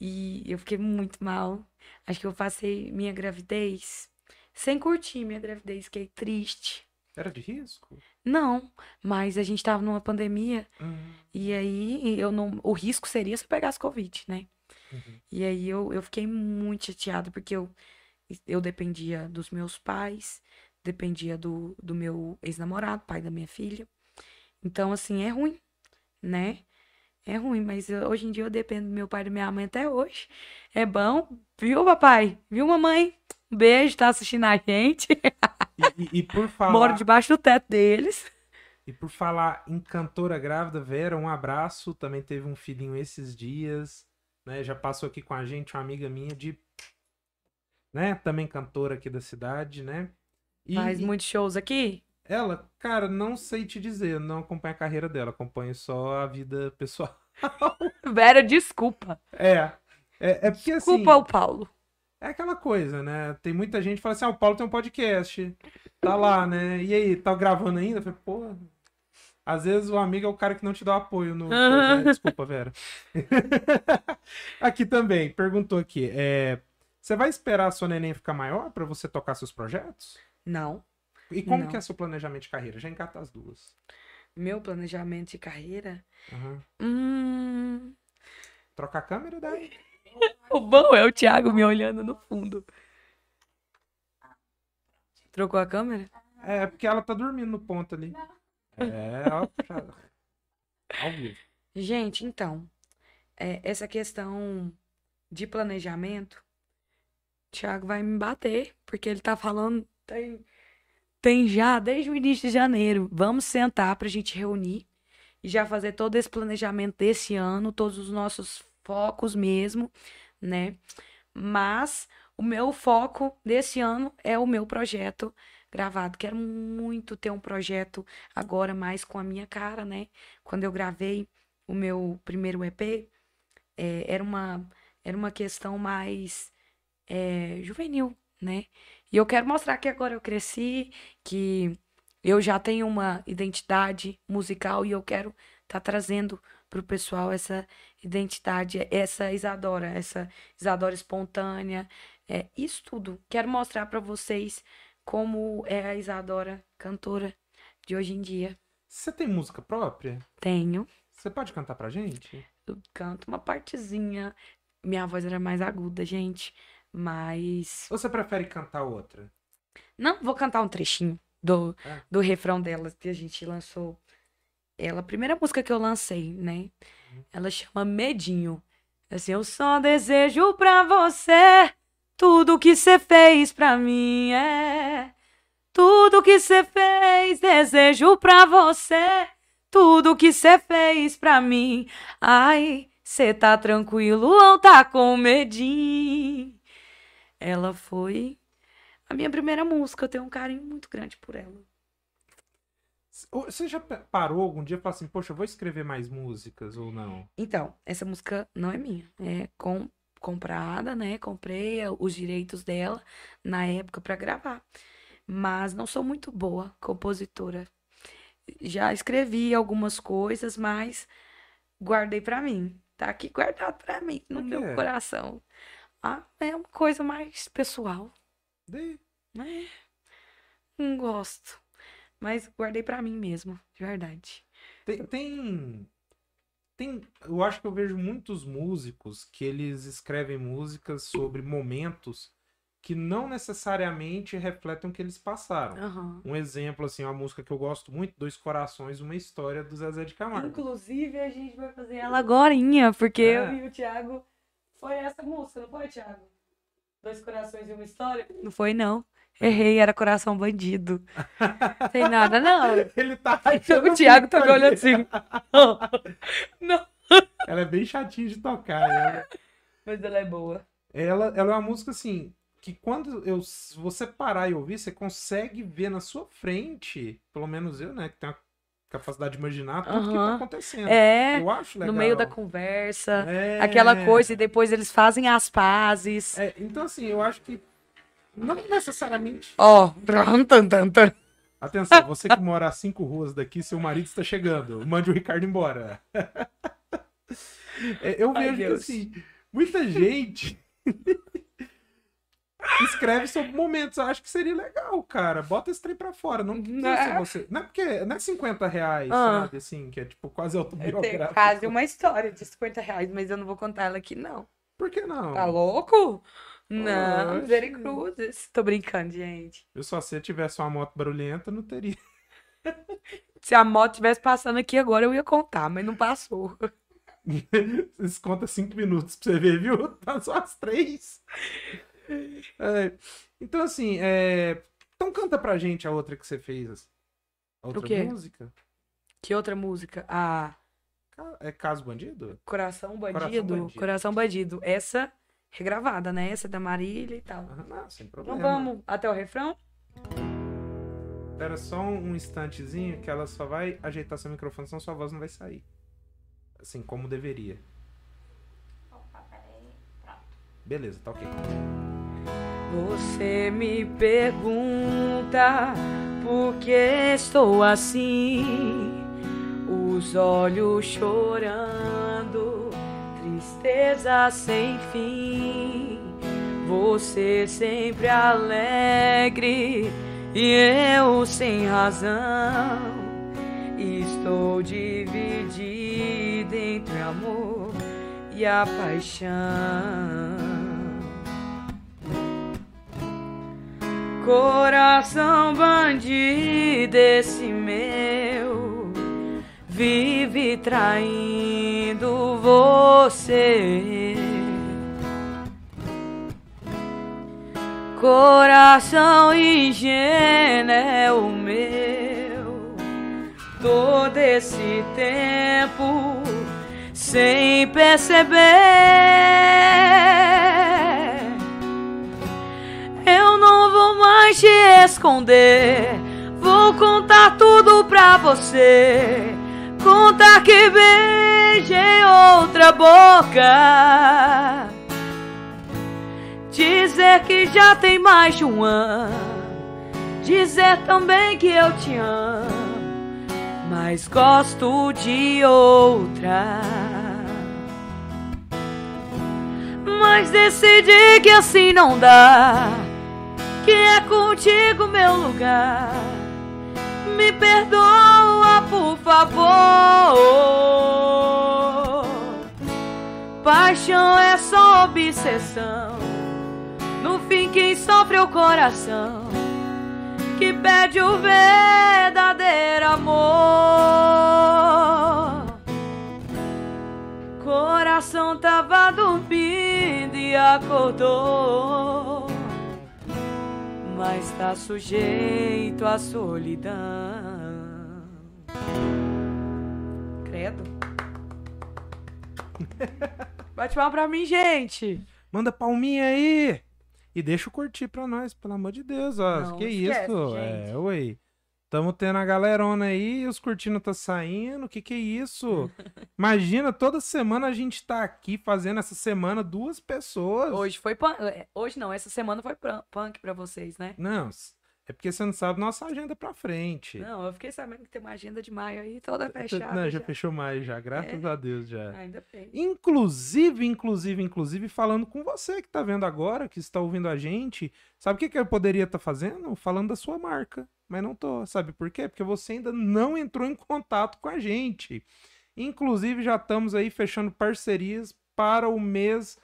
E eu fiquei muito mal. Acho que eu passei minha gravidez sem curtir minha gravidez, fiquei triste. Era de risco? Não, mas a gente tava numa pandemia uhum. e aí eu não, o risco seria se eu pegasse Covid, né? Uhum. E aí eu, eu fiquei muito chateada porque eu, eu dependia dos meus pais, dependia do, do meu ex-namorado, pai da minha filha. Então, assim, é ruim, né? É ruim, mas eu, hoje em dia eu dependo do meu pai e da minha mãe até hoje. É bom, viu, papai? Viu, mamãe? Um beijo, tá assistindo a gente. E, e, e por falar. Moro debaixo do teto deles. E por falar em cantora grávida, Vera, um abraço. Também teve um filhinho esses dias. Né? Já passou aqui com a gente uma amiga minha de. Né? Também cantora aqui da cidade, né? E, Faz muitos shows aqui? Ela, cara, não sei te dizer, não acompanho a carreira dela, acompanho só a vida pessoal. Vera, desculpa. É. É, é porque desculpa assim. Desculpa o Paulo. É aquela coisa, né? Tem muita gente que fala assim: ah, o Paulo tem um podcast. Tá lá, né? E aí, tá gravando ainda? Eu falei, pô. Às vezes o amigo é o cara que não te dá apoio no. Uhum. Desculpa, Vera. aqui também, perguntou aqui. É, você vai esperar a sua neném ficar maior para você tocar seus projetos? Não. E como não. que é seu planejamento de carreira? Já encata as duas. Meu planejamento de carreira? Uhum. Hum... Trocar a câmera daí? o bom é o Thiago me olhando no fundo. Trocou a câmera? É, porque ela tá dormindo no ponto ali. É, ó. Ao vivo. Gente, então, é, essa questão de planejamento, o Thiago vai me bater, porque ele tá falando, tem, tem já desde o início de janeiro. Vamos sentar pra gente reunir e já fazer todo esse planejamento desse ano, todos os nossos focos mesmo, né? Mas o meu foco desse ano é o meu projeto gravado. Quero muito ter um projeto agora mais com a minha cara, né? Quando eu gravei o meu primeiro EP, é, era, uma, era uma questão mais é, juvenil, né? E eu quero mostrar que agora eu cresci, que eu já tenho uma identidade musical e eu quero estar tá trazendo para o pessoal essa identidade, essa Isadora, essa Isadora espontânea, é, isso tudo. Quero mostrar para vocês como é a Isadora cantora de hoje em dia. Você tem música própria? Tenho. Você pode cantar pra gente? Eu canto uma partezinha. Minha voz era mais aguda, gente. Mas. Ou você prefere cantar outra? Não, vou cantar um trechinho do, é. do refrão dela que a gente lançou ela, a primeira música que eu lancei, né? Ela chama Medinho. Assim, eu só desejo pra você tudo que você fez pra mim, é. Tudo que você fez, desejo pra você tudo que você fez pra mim. Ai, Cê tá tranquilo ou tá com medinho? Ela foi a minha primeira música. Eu tenho um carinho muito grande por ela. Você já parou algum dia e falou assim, poxa, eu vou escrever mais músicas ou não? Então, essa música não é minha. É com, comprada, né? Comprei os direitos dela na época para gravar. Mas não sou muito boa compositora. Já escrevi algumas coisas, mas guardei para mim. Tá aqui guardado para mim, no meu coração. Ah, é uma coisa mais pessoal. De... É, não gosto. Mas guardei para mim mesmo, de verdade. Tem, tem, tem. Eu acho que eu vejo muitos músicos que eles escrevem músicas sobre momentos que não necessariamente refletem o que eles passaram. Uhum. Um exemplo, assim, uma música que eu gosto muito, Dois Corações, uma história do Zezé de Camargo. Inclusive, a gente vai fazer ela agorinha, porque é. eu e o Thiago... Foi essa música, não foi, Thiago? Dois Corações e uma história? Não foi, não. Errei, era coração bandido. Tem nada, não. Ele tá O Thiago tá me olhando assim. Não. Ela é bem chatinha de tocar. Ela... Mas ela é boa. Ela, ela é uma música assim. Que quando eu, você parar e ouvir, você consegue ver na sua frente, pelo menos eu, né, que tem a capacidade de imaginar tudo uhum. que tá acontecendo. É, eu acho legal. no meio da conversa, é... aquela coisa, e depois eles fazem as pazes. É, então, assim, eu acho que não necessariamente. Ó, oh. Atenção, você que mora a cinco ruas daqui, seu marido está chegando. Mande o Ricardo embora. É, eu vejo Ai, que assim, muita gente escreve sobre momentos. Eu acho que seria legal, cara. Bota esse trem pra fora. Não precisa é. você. Não é porque não é 50 reais, ah. sabe? Assim, que é tipo quase autobiográfico. quase uma história de 50 reais, mas eu não vou contar ela aqui, não. Por que não? Tá louco? Não, misericórdias. Tô brincando, gente. Eu só se eu tivesse uma moto barulhenta, não teria. se a moto tivesse passando aqui agora, eu ia contar, mas não passou. Vocês contam cinco minutos pra você ver, viu? Tá só as três. É, então, assim, é... então canta pra gente a outra que você fez. A outra música. Que outra música? A. É Caso Bandido? Coração Bandido. Coração Bandido. Coração Bandido. Essa regravada, né? Essa é da Marília e tal. Ah, não, sem problema. Então vamos até o refrão? Espera só um instantezinho que ela só vai ajeitar seu microfone, senão sua voz não vai sair. Assim, como deveria. Opa, peraí. Pronto. Beleza, tá ok. Você me pergunta por que estou assim, os olhos chorando tristeza sem fim. Você sempre alegre e eu sem razão. Estou dividida entre amor e a paixão. Coração bandido, esse meu vive traindo você. Coração ingênuo é o meu, todo esse tempo sem perceber. Eu não vou mais te esconder, vou contar tudo pra você contar que beijei outra boca. Dizer que já tem mais de um ano. Dizer também que eu te amo. Mas gosto de outra. Mas decidi que assim não dá. Que é contigo meu lugar. Me perdoa, por favor. Paixão é só obsessão. No fim, quem sofre é o coração que pede o verdadeiro amor. Coração tava dormindo e acordou mas está sujeito à solidão. Credo. Bate palma pra mim, gente. Manda palminha aí. E deixa o curtir pra nós, pelo amor de Deus, ó. Não que esquece, isso? gente. É, ué. Tamo tendo a galerona aí, os curtindo tá saindo. Que que é isso? Imagina, toda semana a gente tá aqui fazendo essa semana duas pessoas. Hoje foi punk. Hoje não, essa semana foi punk pra vocês, né? Não, é porque você não sabe nossa agenda pra frente. Não, eu fiquei sabendo que tem uma agenda de maio aí toda fechada. não, já já. fechou mais já, graças É. a Deus já. Ainda bem. Inclusive, inclusive, inclusive, falando com você que tá vendo agora, que está ouvindo a gente, sabe o que, que eu poderia estar fazendo? Falando da sua marca. Mas não tô. Sabe por quê? Porque você ainda não entrou em contato com a gente. Inclusive, já estamos aí fechando parcerias para o mês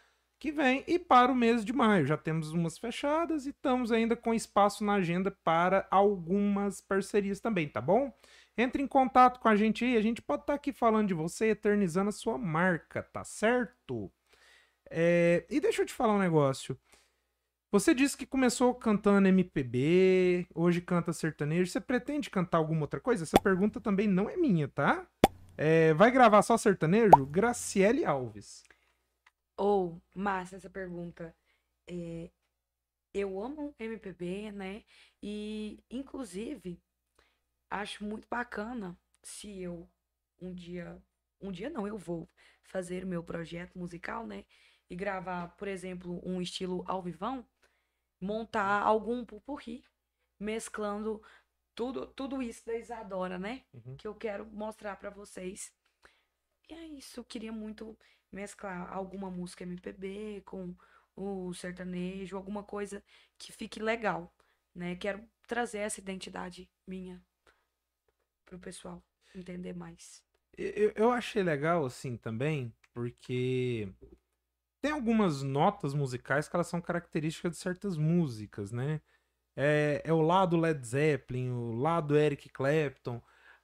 que vem e para o mês de maio. Já temos umas fechadas e estamos ainda com espaço na agenda para algumas parcerias também, tá bom? Entre em contato com a gente aí, a gente pode estar aqui falando de você, eternizando a sua marca, tá certo? É, E deixa eu te falar um negócio. Você disse que começou cantando MPB, hoje canta sertanejo. Você pretende cantar alguma outra coisa? Essa pergunta também não é minha, tá? É, vai gravar só sertanejo? Graciele Alves. Ou, massa essa pergunta. É, eu amo MPB, né? E, inclusive, acho muito bacana se eu um dia. Um dia não, eu vou fazer o meu projeto musical, né? E gravar, por exemplo, um estilo ao vivão, montar algum pupurri, mesclando tudo, tudo isso da Isadora, né? Uhum. Que eu quero mostrar pra vocês. E é isso, eu queria muito mesclar alguma música MPB com o sertanejo, alguma coisa que fique legal, né? Quero trazer essa identidade minha pro pessoal entender mais. Eu, eu achei legal, assim, também, porque tem algumas notas musicais que elas são características de certas músicas, né? É, é o lado Led Zeppelin, o lado Eric Clapton.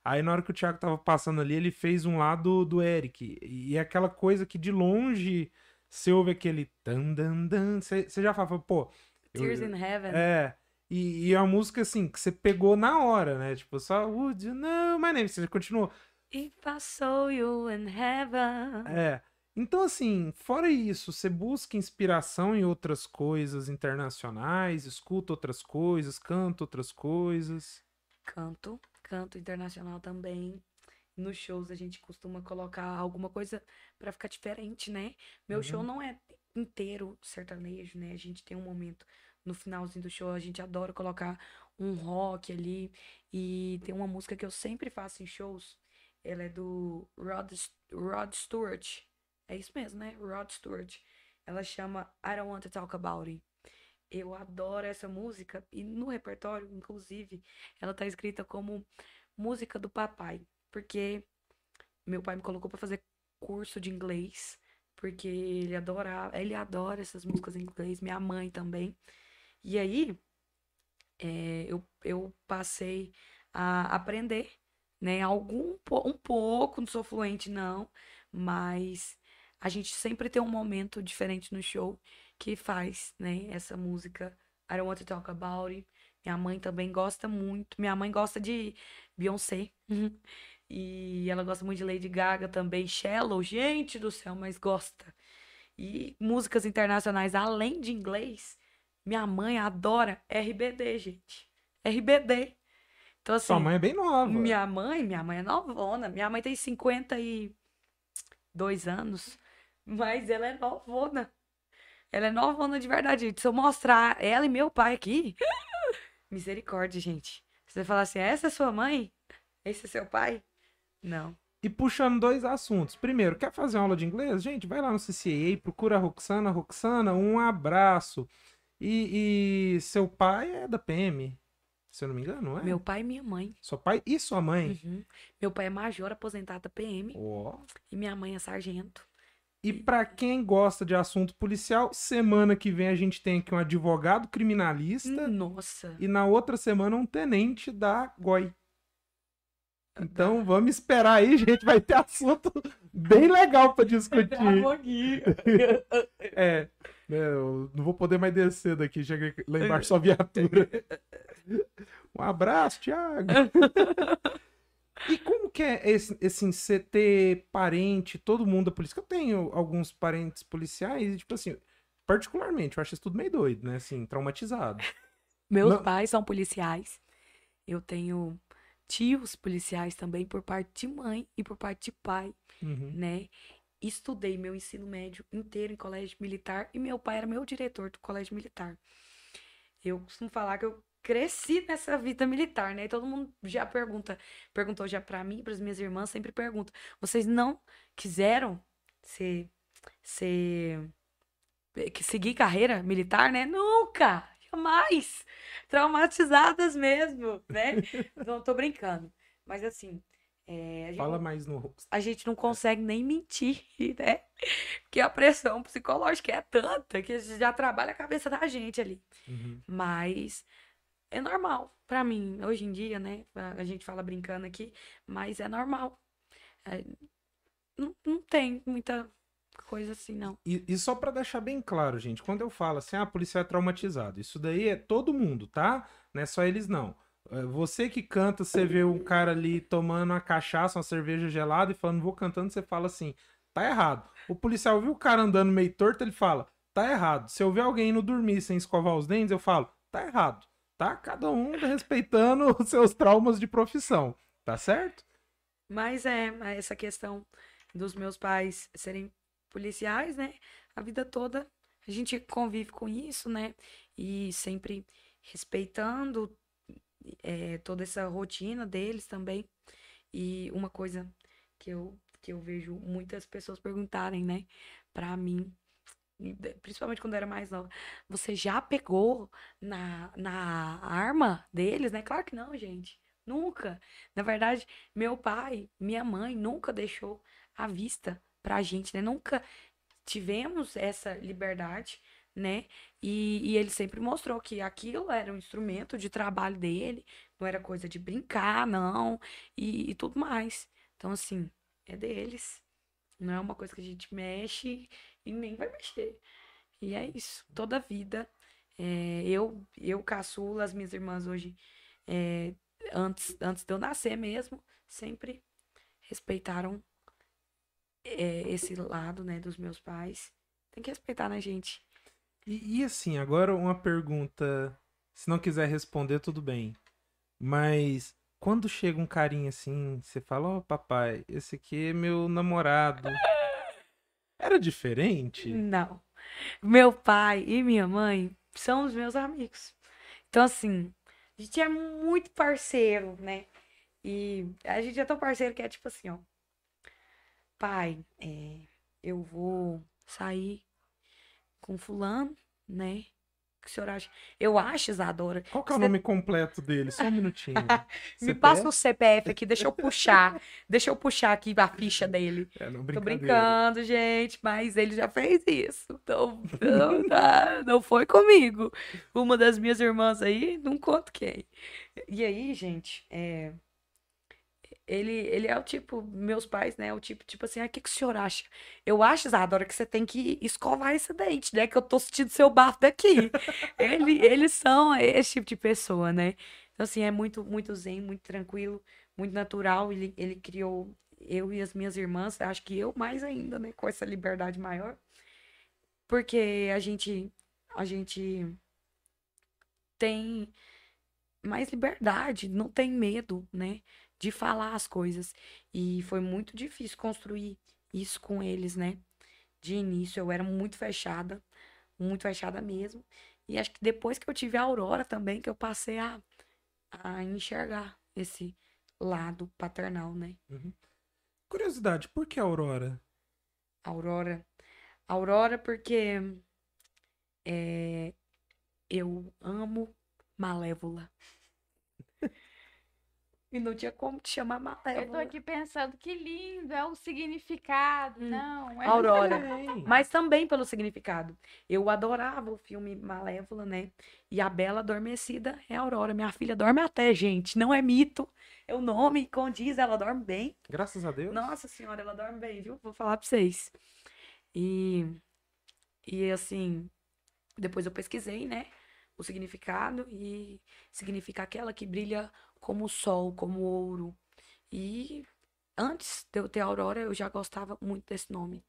Aí na hora que o Thiago tava passando ali, ele fez um lado do Eric. E é aquela coisa que de longe você ouve aquele dan dan dan. Você já fala, pô. eu- Tears in Heaven. é. E, e é uma música assim que você pegou na hora, né? Tipo, só Would you know my name? Você continuou. If I saw you in heaven. É. Então, assim, fora isso, você busca inspiração em outras coisas internacionais, escuta outras coisas, canta outras coisas. Canto, canto internacional também. Nos shows a gente costuma colocar alguma coisa pra ficar diferente, né? Meu show Uhum. não é inteiro sertanejo, né? A gente tem um momento no finalzinho do show, a gente adora colocar um rock ali. E tem uma música que eu sempre faço em shows. Ela é do Rod, Rod Stewart. É isso mesmo, né? Rod Stewart. Ela chama I Don't Want to Talk About It. Eu adoro essa música e no repertório, inclusive, ela tá escrita como música do papai, porque meu pai me colocou pra fazer curso de inglês, porque ele adora, ele adora essas músicas em inglês, minha mãe também. E aí, é, eu, eu passei a aprender, né? Algum, um pouco, não sou fluente, não, mas a gente sempre tem um momento diferente no show que faz, né, essa música I Don't Want to Talk About It. Minha mãe também gosta muito. Minha mãe gosta de Beyoncé. E ela gosta muito de Lady Gaga também. Shallow, gente do céu, mas gosta. E músicas internacionais, além de inglês, minha mãe adora RBD, gente. RBD. Então, assim, Sua mãe é bem nova. minha mãe, minha mãe é novona. Minha mãe tem 52 anos, mas ela é novona. Ela é novona de verdade. Se eu mostrar ela e meu pai aqui, misericórdia, gente. Você falar assim, essa é sua mãe? Esse é seu pai? Não. E puxando dois assuntos. Primeiro, quer fazer uma aula de inglês? Gente, vai lá no CCA, procura a Roxana. Roxana, um abraço. E, e seu pai é da PM, se eu não me engano, não é? Meu pai e minha mãe. Seu pai e sua mãe. Uhum. Meu pai é major aposentado da PM Ó. e minha mãe é sargento. E pra quem gosta de assunto policial, semana que vem a gente tem aqui um advogado criminalista Nossa. e na outra semana um tenente da GOI. Então vamos esperar aí, gente, vai ter assunto bem legal pra discutir. É, né, eu não vou poder mais descer daqui, chega lá embaixo só viatura. Um abraço, Thiago. E como que é esse, assim, você ter parente, todo mundo é polícia? Eu tenho alguns parentes policiais e, tipo assim, particularmente, eu acho isso tudo meio doido, né? Assim, traumatizado. Meus Não- pais são policiais. Eu tenho tios policiais também por parte de mãe e por parte de pai, Uhum. né? Estudei meu ensino médio inteiro em colégio militar e meu pai era meu diretor do colégio militar. Eu costumo falar que eu cresci nessa vida militar, né? E todo mundo já pergunta, perguntou já pra mim, para as minhas irmãs, sempre pergunta: vocês não quiseram ser, ser que seguir carreira militar, né? Nunca, jamais. Traumatizadas mesmo, né? Não tô brincando. Mas assim, é, Fala não- mais no rosto. a gente não consegue nem mentir, né? Porque a pressão psicológica é tanta que já trabalha a cabeça da gente ali. Uhum. Mas é normal pra mim, hoje em dia, né? A a gente fala brincando aqui, mas é normal. É, não, não tem muita coisa assim, não. E, e só pra deixar bem claro, gente, quando eu falo assim, ah, policial é traumatizado, isso daí é todo mundo, tá? Não é só eles, não. É, Você que canta, você vê um cara ali tomando uma cachaça, uma cerveja gelada e falando, vou cantando, você fala assim, tá errado. O policial viu o cara andando meio torto, ele fala, tá errado. Se eu ver alguém indo dormir sem escovar os dentes, eu falo, tá errado. Tá? Cada um respeitando os seus traumas de profissão, tá certo? Mas é, essa questão dos meus pais serem policiais, né? A vida toda a gente convive com isso, né? E sempre respeitando é, toda essa rotina deles também. E uma coisa que eu, que eu vejo muitas pessoas perguntarem, né, pra mim, principalmente quando eu era mais nova, você já pegou na, na arma deles, né? Claro que não, gente. Nunca. Na verdade, meu pai, minha mãe nunca deixou à vista pra gente, né? Nunca tivemos essa liberdade, né? E, e ele sempre mostrou que aquilo era um instrumento de trabalho dele, não era coisa de brincar, não, e, e tudo mais. Então, assim, é deles. Não é uma coisa que a gente mexe e nem vai mexer. E é isso. Toda a vida. é, eu, eu caçula, as minhas irmãs hoje, é, antes, antes de eu nascer mesmo, sempre respeitaram é, esse lado, né, dos meus pais. Tem que respeitar, né, gente? E, e assim, agora uma pergunta. Se não quiser responder, tudo bem. Mas quando chega um carinha assim, você fala, ó, papai, esse aqui é meu namorado. Era diferente? Não. Meu pai e minha mãe são os meus amigos. Então, assim, a gente é muito parceiro, né? E a gente é tão parceiro que é tipo assim, ó. Pai, é, eu vou sair com fulano, né? O que o senhor acha? Eu acho, Isadora. Qual que é o Você- nome completo dele? Só um minutinho. Me passa o CPF aqui, deixa eu puxar. deixa eu puxar aqui a ficha dele. É, não, Tô brincando, gente, mas ele já fez isso. Então, não, tá, não foi comigo. Uma das minhas irmãs aí, não conto quem. E aí, gente, é, ele, ele é o tipo, meus pais, né? O tipo, tipo assim, ah, o que, que o senhor acha? Eu acho, Isadora, que você tem que escovar esse dente, né? Que eu tô sentindo seu bafo daqui. ele, eles são esse tipo de pessoa, né? Então, assim, é muito, muito zen, muito tranquilo, muito natural. Ele, ele criou eu e as minhas irmãs, acho que eu mais ainda, né, com essa liberdade maior. Porque a gente a gente tem mais liberdade, não tem medo, né, de falar as coisas. E foi muito difícil construir isso com eles, né? De início eu era muito fechada, muito fechada mesmo. E acho que depois que eu tive a Aurora também, que eu passei a, a enxergar esse lado paternal, né? Curiosidade, por que Aurora? Aurora. Aurora, porque é, eu amo Malévola. E não tinha como te chamar Eu tô Malévola. aqui pensando que lindo, é o significado. Hum. Não, é Aurora. Mas também pelo significado. Eu adorava o filme Malévola, né? E a Bela Adormecida é a Aurora. Minha filha dorme até, gente. Não é mito. É o nome condiz, ela dorme bem. Graças a Deus. Nossa senhora, ela dorme bem, viu? Vou falar pra vocês. E, e assim, depois eu pesquisei, né? O significado e significa aquela que brilha como o sol, como o ouro. E antes de eu ter Aurora, eu já gostava muito desse nome.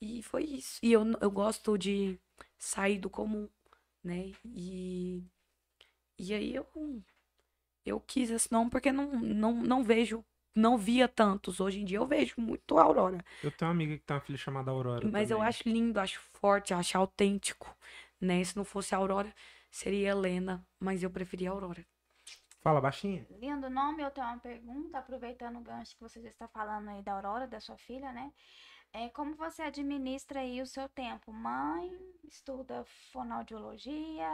E foi isso. E eu, eu gosto de sair do comum, né? E, e aí eu, eu quis esse nome porque não, não, não vejo, não via tantos. Hoje em dia eu vejo muito Aurora. Eu tenho uma amiga que tem uma filha chamada Aurora. Mas eu também. acho lindo, acho forte, acho autêntico, né? Se não fosse Aurora, seria Helena, mas eu preferia Aurora. Fala baixinha. Lindo nome, eu tenho uma pergunta, aproveitando o gancho que você já está falando aí da Aurora, da sua filha, né? É, como você administra aí o seu tempo? Mãe, estuda fonoaudiologia,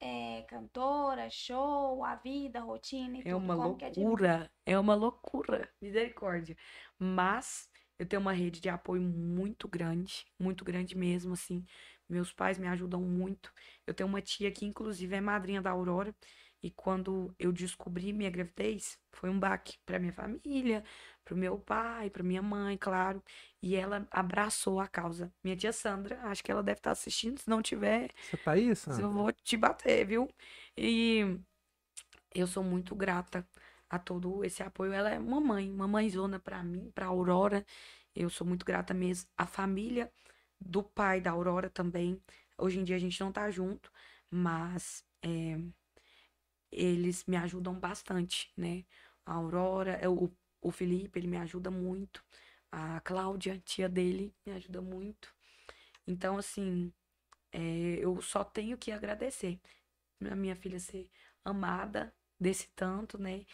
é, cantora, show, a vida, a rotina e É tudo. uma como que administra? loucura, é uma loucura, misericórdia. Mas eu tenho uma rede de apoio muito grande, muito grande mesmo, assim. Meus pais me ajudam muito. Eu tenho uma tia que, inclusive, é madrinha da Aurora. E quando eu descobri minha gravidez, foi um baque para minha família, para o meu pai, para minha mãe, claro. E ela abraçou a causa. Minha tia Sandra, acho que ela deve estar assistindo, se não tiver, Você tá aí, Sandra? eu vou te bater, viu? E eu sou muito grata a todo esse apoio. Ela é uma mãe, uma mãezona pra mim, pra Aurora. Eu sou muito grata mesmo. A família do pai da Aurora também. Hoje em dia a gente não tá junto, mas é, eles me ajudam bastante, né? A Aurora, é, o, o Felipe, ele me ajuda muito. A Cláudia, tia dele, me ajuda muito. Então, assim, é, eu só tenho que agradecer a minha filha ser amada desse tanto, né?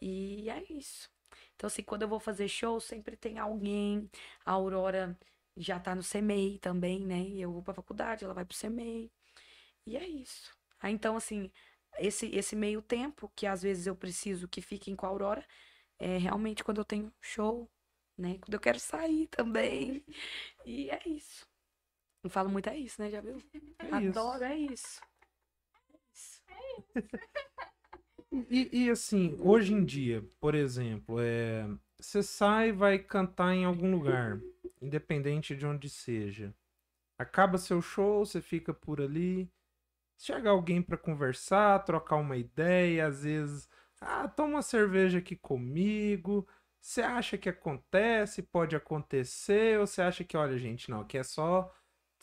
E é isso. Então, assim, quando eu vou fazer show, sempre tem alguém. A Aurora já tá no CMEI também, né? Eu vou pra faculdade, ela vai pro CMEI. E é isso. Aí, então, assim, esse, esse meio tempo, que às vezes eu preciso que fiquem com a Aurora, é realmente quando eu tenho show, né? Quando eu quero sair também. E é isso. Não falo muito, é isso, né? Já viu? É isso. Adoro, é isso. E, e, assim, hoje em dia, por exemplo, é, você sai e vai cantar em algum lugar, independente de onde seja. Acaba seu show, você fica por ali. Chega alguém pra conversar, trocar uma ideia, às vezes, ah, toma uma cerveja aqui comigo. Você acha que acontece, pode acontecer, ou você acha que, olha, gente, não, que é só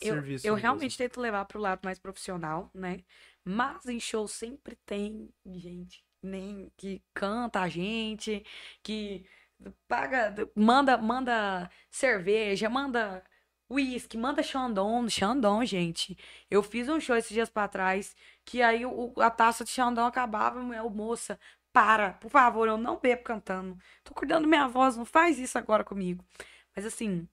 Eu, serviço eu mesmo? realmente tento levar pro lado mais profissional, né? Mas em show sempre tem gente, nem que canta a gente, que paga, manda, manda cerveja, manda uísque, manda Xandão, Xandão, gente. Eu fiz um show esses dias pra trás, que aí o, a taça de Xandão acabava, meu, moça, para, por favor, eu não bebo cantando. Tô cuidando da minha voz, não faz isso agora comigo. Mas assim,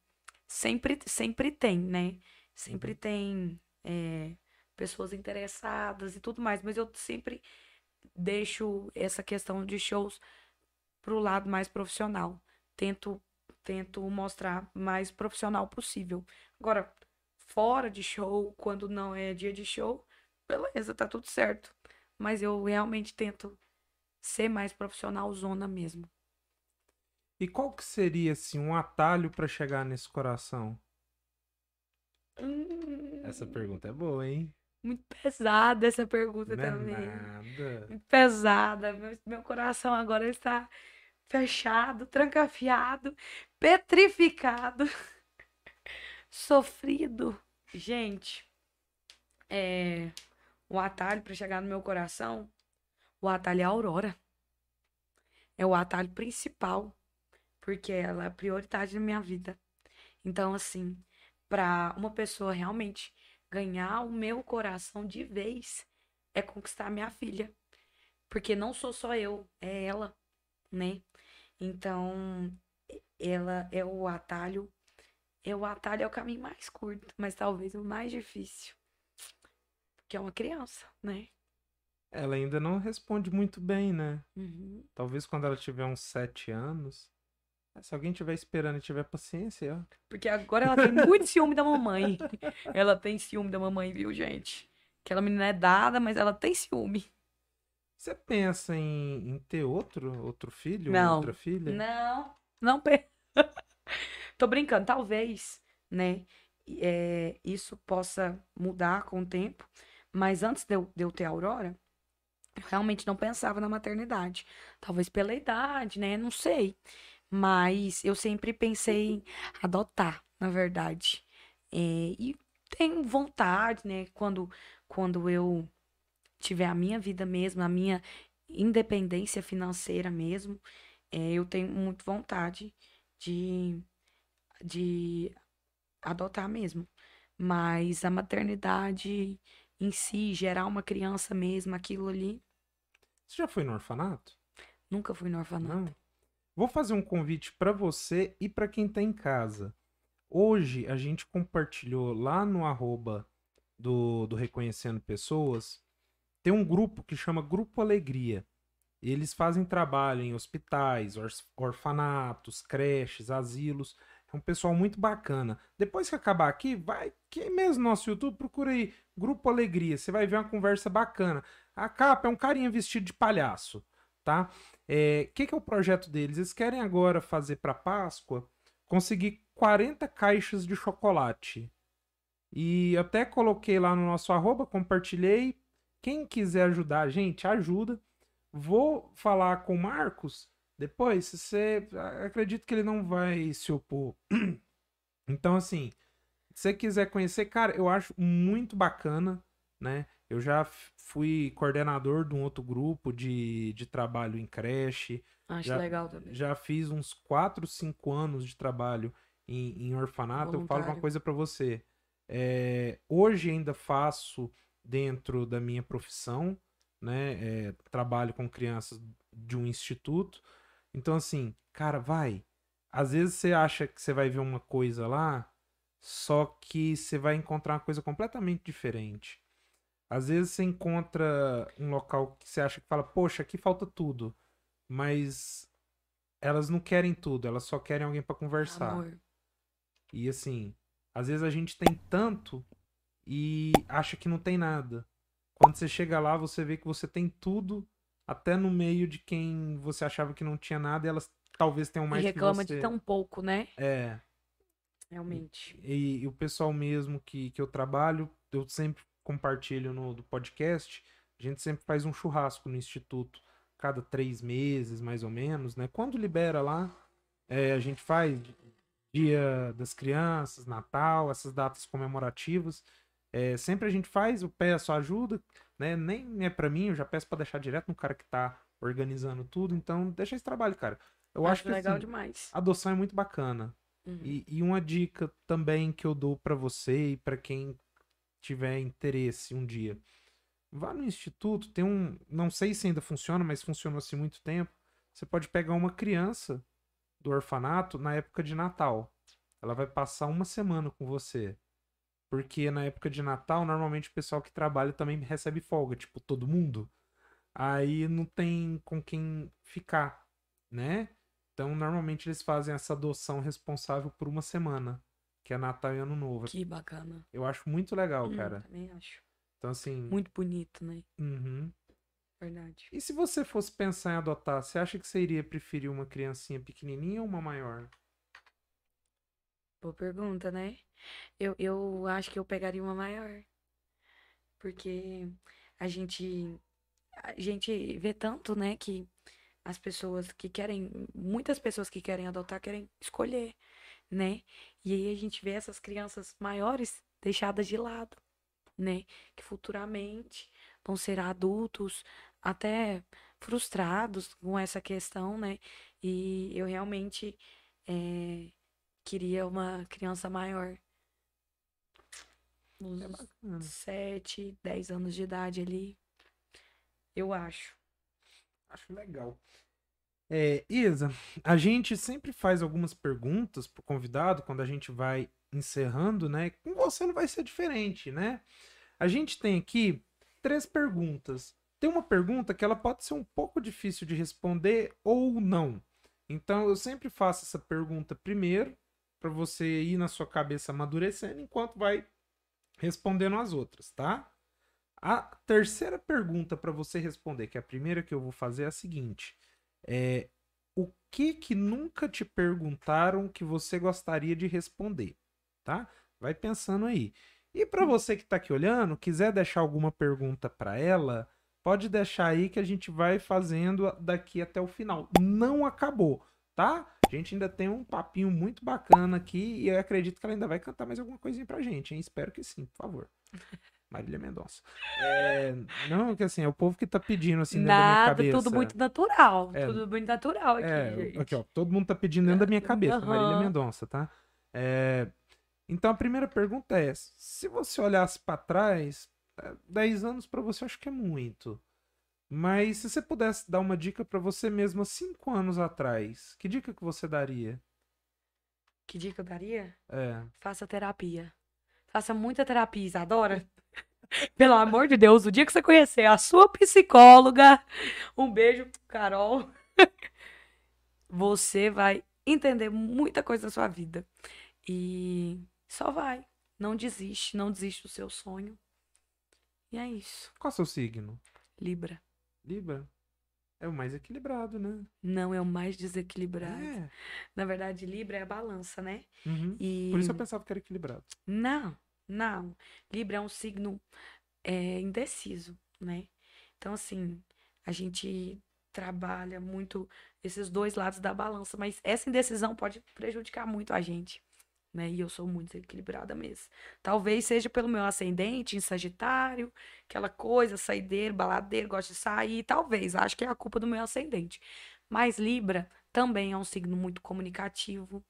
sempre, sempre tem, né? Sempre tem é, pessoas interessadas e tudo mais, mas eu sempre deixo essa questão de shows pro lado mais profissional. Tento, tento mostrar mais profissional possível. Agora, fora de show, quando não é dia de show, beleza, tá tudo certo. Mas eu realmente tento ser mais profissional zona mesmo. E qual que seria, assim, um atalho pra chegar nesse coração? Essa pergunta é boa, hein? Muito pesada essa pergunta Não é também. nada. Muito pesada. Meu, meu coração agora está fechado, trancafiado, petrificado, sofrido. Gente, é, o atalho para chegar no meu coração, o atalho é a Aurora. É o atalho principal, porque ela é a prioridade na minha vida. Então, assim, para uma pessoa realmente ganhar o meu coração de vez, é conquistar minha filha. Porque não sou só eu, é ela, né? Então, ela é o atalho. É o atalho, é o caminho mais curto, mas talvez o mais difícil. Porque é uma criança, né? Ela ainda não responde muito bem, né? Uhum. Talvez quando ela tiver uns sete anos. Se alguém tiver esperando e tiver paciência, ó. Porque agora ela tem muito ciúme da mamãe. Ela tem ciúme da mamãe, viu, gente? Aquela menina é dada, mas ela tem ciúme. Você pensa em, em ter outro, outro filho? Não. Outra filha? Não, não pe- Tô brincando, talvez, né? é, isso possa mudar com o tempo. Mas antes de eu, de eu ter a Aurora, Eu realmente não pensava na maternidade. Talvez pela idade, né? Não sei. Mas eu sempre pensei em adotar, na verdade. É, e tenho vontade, né? Quando, quando eu tiver a minha vida mesmo, a minha independência financeira mesmo, é, eu tenho muito vontade de, de adotar mesmo. Mas a maternidade em si, gerar uma criança mesmo, aquilo ali. Você já foi no orfanato? Nunca fui no orfanato. Não. Vou fazer um convite para você e para quem tá em casa. Hoje a gente compartilhou lá no arroba do, do Reconhecendo Pessoas. Tem um grupo que chama Grupo Alegria. Eles fazem trabalho em hospitais, orfanatos, creches, asilos. É um pessoal muito bacana. Depois que acabar aqui, vai que mesmo no nosso YouTube, procura aí Grupo Alegria. Você vai ver uma conversa bacana. A capa é um carinha vestido de palhaço, tá? O é, que, que é o projeto deles? Eles querem agora fazer para Páscoa conseguir 40 caixas de chocolate. E até coloquei lá no nosso arroba, compartilhei. Quem quiser ajudar a gente, ajuda. Vou falar com o Marcos depois. Se você. Acredito que ele não vai se opor. Então, assim, se você quiser conhecer, cara, eu acho muito bacana, né? Eu já fui coordenador de um outro grupo de, de trabalho em creche. Acho já, legal também. Já fiz uns 4, 5 anos de trabalho em, em orfanato. Voluntário. Eu falo uma coisa para você. É, hoje ainda faço dentro da minha profissão, né? É, trabalho com crianças de um instituto. Então, assim, cara, vai. Às vezes você acha que você vai ver uma coisa lá, só que você vai encontrar uma coisa completamente diferente. Às vezes você encontra um local que você acha que fala, poxa, aqui falta tudo. Mas elas não querem tudo, elas só querem alguém para conversar. Amor. E assim, às vezes a gente tem tanto e acha que não tem nada. Quando você chega lá, você vê que você tem tudo, até no meio de quem você achava que não tinha nada, e elas talvez tenham mais e reclama de tão pouco, né? É. Realmente. E, e, o pessoal mesmo que, que eu trabalho, eu sempre compartilho no do podcast, a gente sempre faz um churrasco no instituto, cada três meses, mais ou menos, né? Quando libera lá, é, a gente faz Dia das Crianças, Natal, essas datas comemorativas. É, sempre a gente faz, eu peço ajuda, né? Nem é para mim, eu já peço para deixar direto no cara que tá organizando tudo. Então, deixa esse trabalho, cara. Eu acho, acho que legal assim, demais. Adoção é muito bacana. Uhum. E, e, uma dica também que eu dou para você e para quem tiver interesse um dia. Vá no instituto, tem um, não sei se ainda funciona, mas funcionou assim muito tempo. Você pode pegar uma criança do orfanato na época de Natal. Ela vai passar uma semana com você. Porque na época de Natal, normalmente o pessoal que trabalha também recebe folga, tipo, todo mundo. Aí não tem com quem ficar, né? Então, normalmente eles fazem essa adoção responsável por uma semana, que é Natal e Ano Novo. Que bacana. Eu acho muito legal, hum, cara. Também acho. Então, assim. Muito bonito, né? Uhum. Verdade. E se você fosse pensar em adotar, você acha que você iria preferir uma criancinha pequenininha ou uma maior? Boa pergunta, né? Eu, eu acho que eu pegaria uma maior. Porque a gente a gente vê tanto, né, que as pessoas que querem, muitas pessoas que querem adotar querem escolher, né? E aí a gente vê essas crianças maiores deixadas de lado, né? Que futuramente vão ser adultos até frustrados com essa questão, né? E eu realmente é, queria uma criança maior. Uns 7, 10 anos de idade ali. Eu acho. Acho legal. É, Isa, a gente sempre faz algumas perguntas pro convidado quando a gente vai encerrando, né? Com você não vai ser diferente, né? A gente tem aqui três perguntas. Tem uma pergunta que ela pode ser um pouco difícil de responder ou não. Então eu sempre faço essa pergunta primeiro para você ir na sua cabeça amadurecendo enquanto vai respondendo as outras, tá? A terceira pergunta para você responder, que é a primeira que eu vou fazer, é a seguinte: é, o que que nunca te perguntaram que você gostaria de responder, tá? Vai pensando aí. E para você que está aqui olhando, quiser deixar alguma pergunta para ela, Pode deixar aí que a gente vai fazendo daqui até o final. Não acabou, tá? A gente ainda tem um papinho muito bacana aqui e eu acredito que ela ainda vai cantar mais alguma coisinha pra gente, hein? Espero que sim, por favor. Marília Mendonça. É, não, que assim, é o povo que tá pedindo assim dentro da minha Nada, cabeça. tudo muito natural. É. Tudo muito natural aqui, É, gente. aqui, ó. Todo mundo tá pedindo dentro da minha cabeça, Aham. Marília Mendonça, tá? É, então a primeira pergunta é: se você olhasse pra trás, é, 10 anos pra você eu acho que é muito. Mas se você pudesse dar uma dica pra você mesma 5 anos atrás, que dica que você daria? Que dica eu daria? É. Faça terapia. Faça muita terapia, Isadora. Pelo amor de Deus, o dia que você conhecer a sua psicóloga, um beijo, Carol. Você vai entender muita coisa da sua vida. E só vai. Não desiste, não desiste do seu sonho. E é isso. Qual é o seu signo? Libra. Libra? É o mais equilibrado, né? Não é o mais desequilibrado. É. Na verdade, Libra é a balança, né? Uhum. E Por isso eu pensava que era equilibrado. Não, não. Libra é um signo é, indeciso, né? Então, assim, a gente trabalha muito esses dois lados da balança, mas essa indecisão pode prejudicar muito a gente, né? E eu sou muito desequilibrada mesmo. Talvez seja pelo meu ascendente em Sagitário, aquela coisa, saideiro, baladeiro, gosto de sair, talvez, acho que é a culpa do meu ascendente. Mas Libra também é um signo muito comunicativo,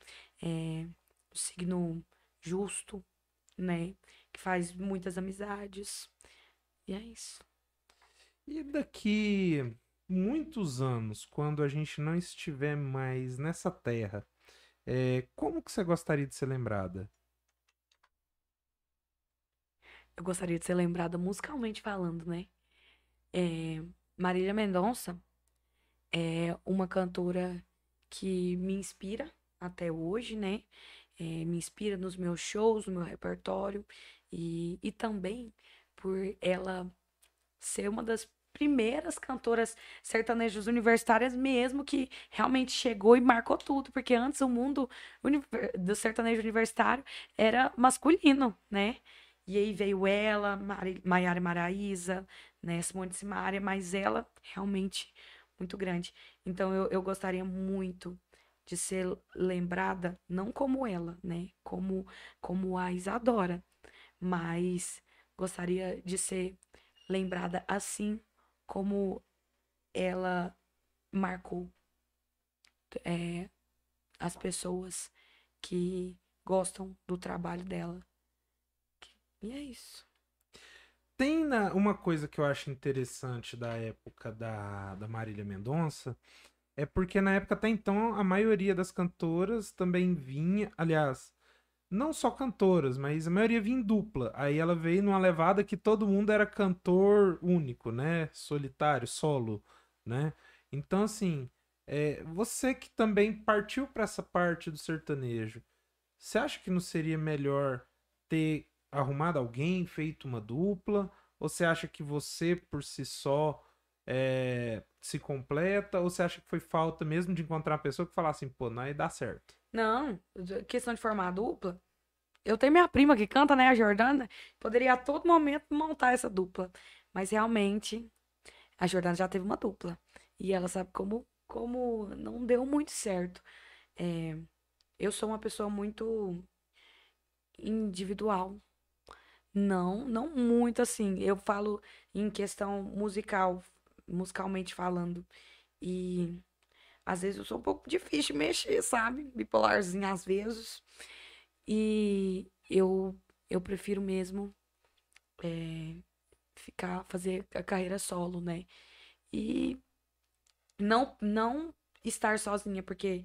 é um signo justo, né? Que faz muitas amizades. E é isso. E daqui muitos anos, quando a gente não estiver mais nessa terra, é, como que você gostaria de ser lembrada? Eu gostaria de ser lembrada musicalmente falando, né? É, Marília Mendonça é uma cantora que me inspira até hoje, né? É, me inspira nos meus shows, no meu repertório e, e também por ela ser uma das primeiras cantoras sertanejas universitárias mesmo que realmente chegou e marcou tudo, porque antes o mundo do sertanejo universitário era masculino, né? E aí veio ela, Maiara Maraíza, né, Simone Simaria, mas ela realmente muito grande. Então eu, eu gostaria muito de ser lembrada não como ela, né, como como a Isadora, mas gostaria de ser lembrada assim como ela marcou é, as pessoas que gostam do trabalho dela. E é isso. Tem na- uma coisa que eu acho interessante da época da, da Marília Mendonça, é porque na época até então a maioria das cantoras também vinha, aliás, não só cantoras, mas a maioria vinha em dupla. Aí ela veio numa levada que todo mundo era cantor único, né? Solitário, solo, né? Então, assim, é, você que também partiu para essa parte do sertanejo, você acha que não seria melhor ter arrumado alguém, feito uma dupla? Ou você acha que você, por si só, é, se completa? Ou você acha que foi falta mesmo de encontrar uma pessoa que falasse assim, pô, não aí dá certo? Não, questão de formar dupla. Eu tenho minha prima que canta, né, a Jordana. Poderia a todo momento montar essa dupla. Mas realmente, a Jordana já teve uma dupla. E ela sabe como, como não deu muito certo. É, eu sou uma pessoa muito individual. Não, não muito assim. Eu falo em questão musical, musicalmente falando. E às vezes eu sou um pouco difícil de mexer, sabe? Bipolarzinho às vezes. E eu, eu prefiro mesmo é, ficar, fazer a carreira solo, né? E não, não estar sozinha, porque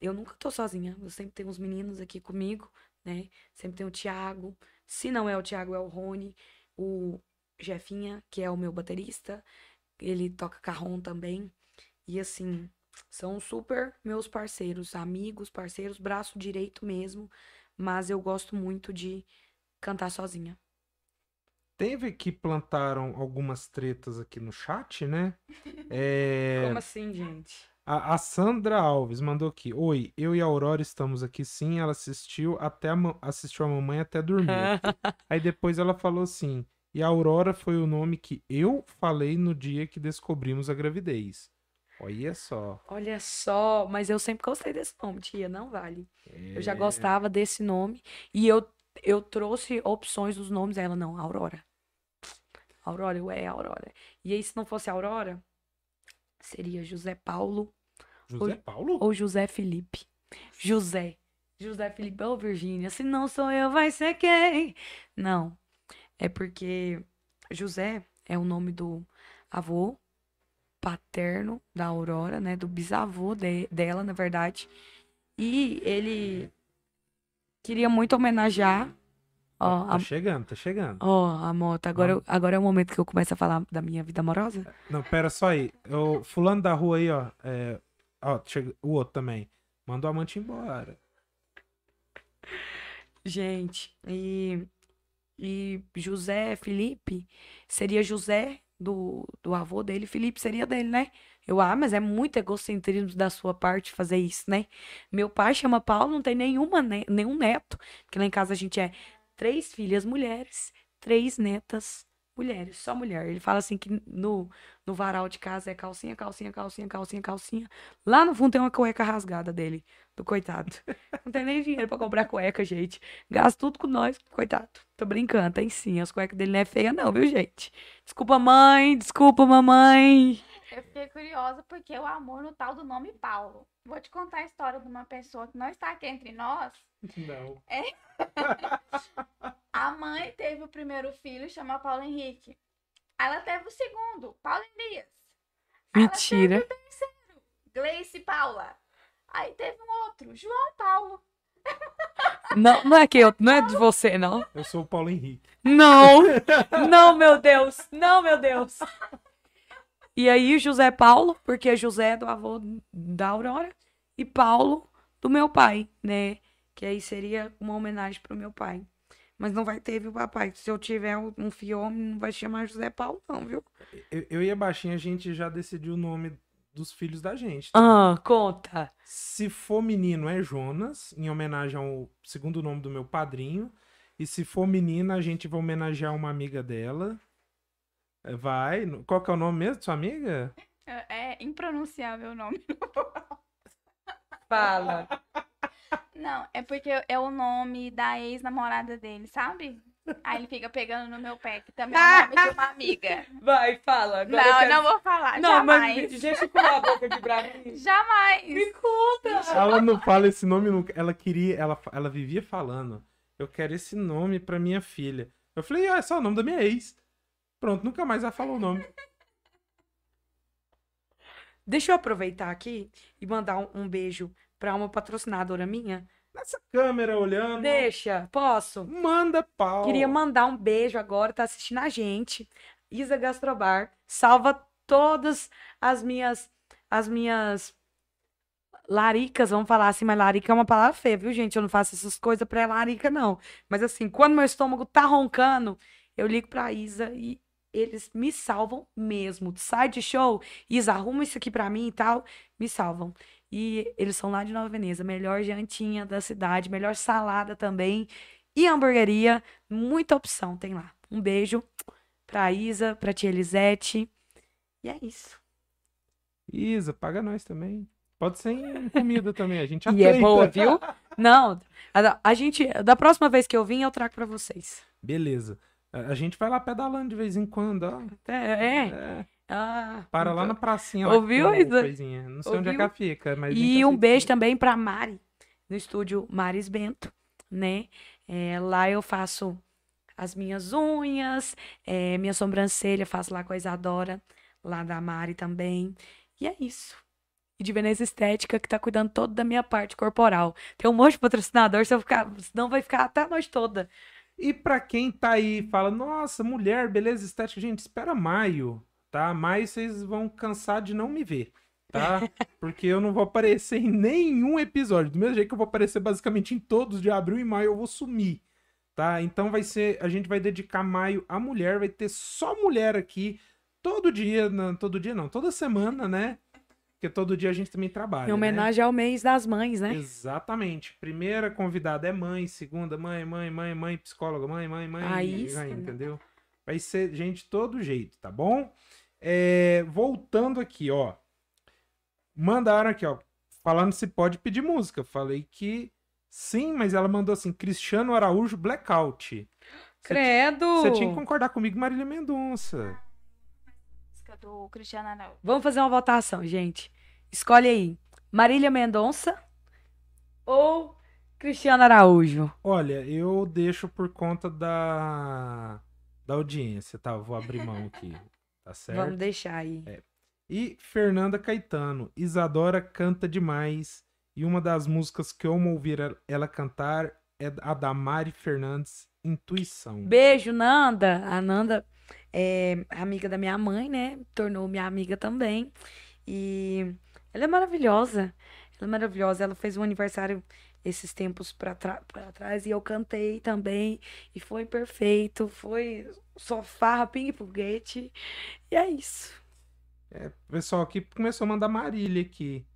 eu nunca tô sozinha. Eu sempre tenho uns meninos aqui comigo, né? Sempre tem o Thiago. Se não é o Thiago, é o Rony. O Jefinha, que é o meu baterista. Ele toca carrom também. E assim, são super meus parceiros, amigos, parceiros, braço direito mesmo. Mas eu gosto muito de cantar sozinha. Teve que plantaram algumas tretas aqui no chat, né? É, Como assim, gente? a, a Sandra Alves mandou aqui. Oi, eu e a Aurora estamos aqui sim. Ela assistiu até a, assistiu a mamãe até dormir. Aí depois ela falou assim: E Aurora foi o nome que eu falei no dia que descobrimos a gravidez. Olha só. Olha só, mas eu sempre gostei desse nome, tia, não vale. Eu já É, gostava desse nome e eu, eu trouxe opções dos nomes, ela não, Aurora. Aurora, eu é Aurora. E aí, se não fosse Aurora, seria José Paulo José Oi. Paulo? ou José Felipe. José. José Felipe ou Virgínia. Se não sou eu, vai ser quem? Não. É porque José é o nome do avô paterno da Aurora, né? Do bisavô de- dela, na verdade. E ele queria muito homenagear. Ó, Tá a, chegando, tá chegando. ó, a moto. Agora, eu- agora é o momento que eu começo a falar da minha vida amorosa. Não, pera só aí. O fulano da rua aí, ó. é, ó, chega- o outro também. Mandou a amante embora. Gente, e, e José Felipe seria José do, do avô dele, Felipe seria dele, né? Eu, ah, mas é muito egocentrismo da sua parte fazer isso, né? Meu pai chama Paulo, não tem nenhuma, ne- nenhum neto, porque lá em casa a gente é três filhas mulheres, três netas mulheres, só mulher. Ele fala assim que no, no varal de casa é calcinha, calcinha, calcinha, calcinha, calcinha. Lá no fundo tem uma cueca rasgada dele, do coitado. Não tem nem dinheiro pra comprar cueca, gente. Gasta tudo com nós, coitado. Tô brincando, tem sim. As cuecas dele não é feia, não, viu, gente? Desculpa, mãe. Desculpa, mamãe. Eu fiquei curiosa porque o amor no tal do nome Paulo. Vou te contar a história de uma pessoa que não está aqui entre nós. Não. A mãe teve o primeiro filho, chama Paulo Henrique. Ela teve o segundo, Paulo Elias. Mentira. Gleice Paula. Aí teve um outro, João Paulo. Não, não é que eu, não é de você, não. Eu sou o Paulo Henrique. Não. Não, meu Deus. Não, meu Deus. E aí o José Paulo, porque José é do avô da Aurora e Paulo do meu pai, né? Que aí seria uma homenagem pro meu pai. Mas não vai ter, viu, papai? Se eu tiver um filho homem, não vai chamar José Paulo, não, viu? Eu, eu e a Baixinha, a gente já decidiu o nome dos filhos da gente. tá? Ah, conta. Se for menino, é Jonas, em homenagem ao segundo nome do meu padrinho. E se for menina, a gente vai homenagear uma amiga dela. É, Vai. Qual que é o nome mesmo de sua amiga? É, é impronunciável o nome. Fala. Não, é porque é o nome da ex-namorada dele, sabe? Aí ele fica pegando no meu pé, que também é o nome de uma amiga. Vai, fala. Agora eu Não, quero- não vou falar, Não, jamais. mas gesticula a boca de pra mim. Jamais. Me conta. Ela não fala esse nome nunca. Ela queria, ela, ela vivia falando. Eu quero esse nome pra minha filha. Eu falei, ah, é só o nome da minha ex. Pronto, nunca mais ela falou o nome. Deixa eu aproveitar aqui e mandar um, um beijo pra uma patrocinadora minha. Nessa câmera olhando. Deixa, posso? Manda pau. Queria mandar um beijo agora, tá assistindo a gente. Isa Gastrobar, salva todas as minhas as minhas laricas, vamos falar assim, mas larica é uma palavra feia, viu, gente? Eu não faço essas coisas pra larica não. Mas assim, quando meu estômago tá roncando, eu ligo pra Isa e eles me salvam mesmo. Sai de show, Isa, arruma isso aqui pra mim e tal, me salvam. E eles são lá de Nova Veneza, melhor jantinha da cidade, melhor salada também. E hamburgueria, muita opção tem lá. Um beijo pra Isa, pra tia Elisete. E é isso. Isa, paga nós também. Pode ser comida também, a gente E é aceita. boa, viu? Não, a, a gente, da próxima vez que eu vim, eu trago pra vocês. Beleza. A a gente vai lá pedalando de vez em quando, ó. É, é. É, Ah, para lá então- na pracinha. que Ouviu, Isa? coisinha. Não sei onde é que Ouviu? ela fica, mas E um beijo também pra Mari, no estúdio Maris Bento, né? É, lá eu faço as minhas unhas, é, minha sobrancelha, faço lá com a Isadora, lá da Mari também. E é isso. E de Veneza Estética, que tá cuidando todo da minha parte corporal. Tem um monte de patrocinador, se eu ficar, senão vai ficar até a noite toda. E pra quem tá aí e fala, nossa, mulher, beleza estética, gente, espera maio, tá? Maio vocês vão cansar de não me ver, tá? Porque eu não vou aparecer em nenhum episódio. Do mesmo jeito que eu vou aparecer basicamente em todos de abril e maio, eu vou sumir, tá? Então vai ser, a gente vai dedicar maio à mulher, vai ter só mulher aqui, todo dia, não, todo dia não, toda semana, né? Porque todo dia a gente também trabalha, Em né? homenagem ao mês das mães, né? Exatamente. Primeira convidada é mãe, segunda mãe, mãe, mãe, mãe, psicóloga, mãe, mãe, mãe, Aí e vai, sim. entendeu? Vai ser gente de todo jeito, tá bom? É, voltando aqui, ó. Mandaram aqui, ó. Falando se pode pedir música. Falei que sim, mas ela mandou assim: Cristiano Araújo Blackout. Credo! Você tinha que concordar comigo, Marília Mendonça. Música do Cristiano Araújo. Vamos fazer uma votação, gente. Escolhe aí. Marília Mendonça ou Cristiano Araújo? Olha, eu deixo por conta da, da audiência, tá? Vou abrir mão aqui, tá certo? Vamos deixar aí. E Fernanda Caetano, Isadora canta demais. E uma das músicas que eu amo ouvir ela- ela cantar é a da Mari Fernandes, Intuição. Beijo, Nanda. A Nanda é amiga da minha mãe, né? Tornou minha amiga também. E ela é maravilhosa. Ela é maravilhosa. Ela fez um aniversário esses tempos pra trás e eu cantei também. E foi perfeito. Foi sofá, ping foguete. E é isso. O pessoal aqui começou a mandar Marília aqui.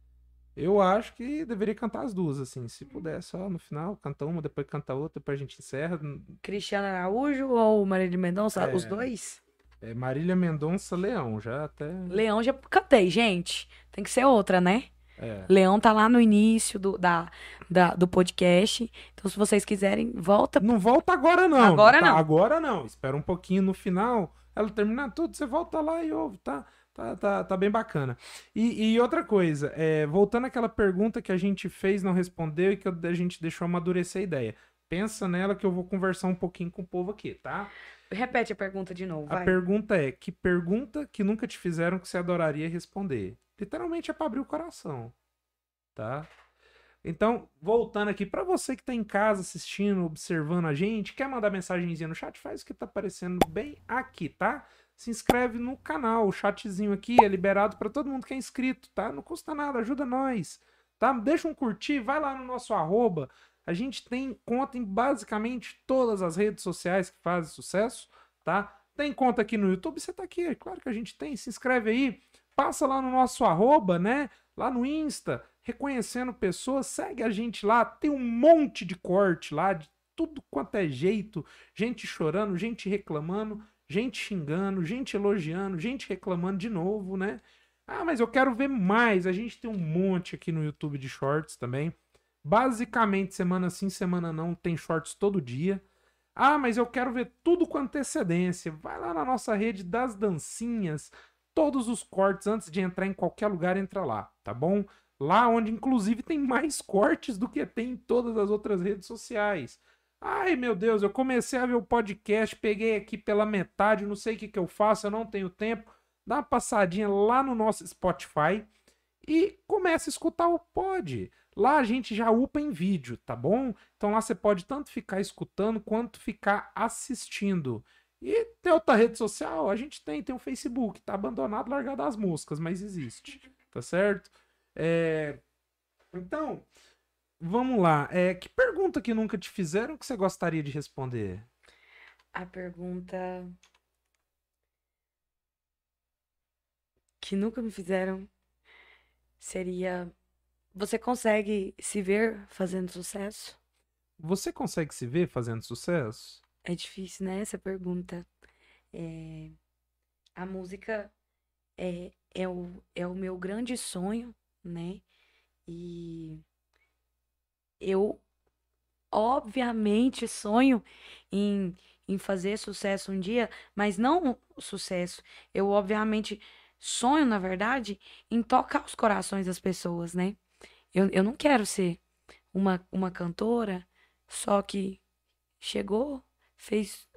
Eu acho que deveria cantar as duas, assim. Se puder, só no final, canta uma, depois canta outra, depois a gente encerra. Cristiano Araújo ou Marília Mendonça? É. Os dois? É Marília Mendonça Leão, já até. Leão já cantei, gente. Tem que ser outra, né? É. Leão tá lá no início do, da, da- do podcast. Então, se vocês quiserem, volta. Não volta agora, não. Agora tá? não. Agora não. Espera um pouquinho no final. Ela terminar tudo, você volta lá e ouve, tá? Tá, tá, tá bem bacana. E, e outra coisa, é, voltando àquela pergunta que a gente fez, não respondeu e que a gente deixou amadurecer a ideia. Pensa nela que eu vou conversar um pouquinho com o povo aqui, tá? Repete a pergunta de novo, A vai. pergunta é: que pergunta que nunca te fizeram que você adoraria responder? Literalmente é pra abrir o coração, tá? Então, voltando aqui, pra você que tá em casa assistindo, observando a gente, quer mandar mensagenzinha no chat, faz o que tá aparecendo bem aqui, tá? Se inscreve no canal, o chatzinho aqui é liberado pra todo mundo que é inscrito, tá? Não custa nada, ajuda nós, tá? Deixa um curtir, vai lá no nosso arroba. A gente tem conta em basicamente todas as redes sociais que fazem sucesso, tá? Tem conta aqui no YouTube, você tá aqui, é claro que a gente tem, se inscreve aí, passa lá no nosso arroba, né? Lá no Insta, reconhecendo pessoas, segue a gente lá, tem um monte de corte lá, de tudo quanto é jeito, gente chorando, gente reclamando, gente xingando, gente elogiando, gente reclamando de novo, né? Ah, mas eu quero ver mais, a gente tem um monte aqui no YouTube de shorts também. Basicamente, semana sim, semana não, tem shorts todo dia. Ah, mas eu quero ver tudo com antecedência. Vai lá na nossa rede das dancinhas, todos os cortes antes de entrar em qualquer lugar, entra lá, tá bom? Lá onde inclusive tem mais cortes do que tem em todas as outras redes sociais. Ai, meu Deus, eu comecei a ver o podcast, peguei aqui pela metade, não sei o que, que eu faço, eu não tenho tempo. Dá uma passadinha lá no nosso Spotify e começa a escutar o pod. Lá a gente já upa em vídeo, tá bom? Então lá você pode tanto ficar escutando quanto ficar assistindo. E tem outra rede social? A gente tem, tem o Facebook, tá abandonado, largado as moscas, mas existe, tá certo? É, Então, vamos lá. É, Que pergunta que nunca te fizeram que você gostaria de responder? A pergunta que nunca me fizeram seria: Você consegue se ver fazendo sucesso? Você consegue se ver fazendo sucesso? É difícil, né? Essa pergunta. É, A música é, é, o, é o meu grande sonho, né? E eu, obviamente, sonho em, em fazer sucesso um dia, mas não sucesso. Eu, obviamente, sonho, na verdade, em tocar os corações das pessoas, né? Eu, eu não quero ser uma, uma cantora só que chegou, fez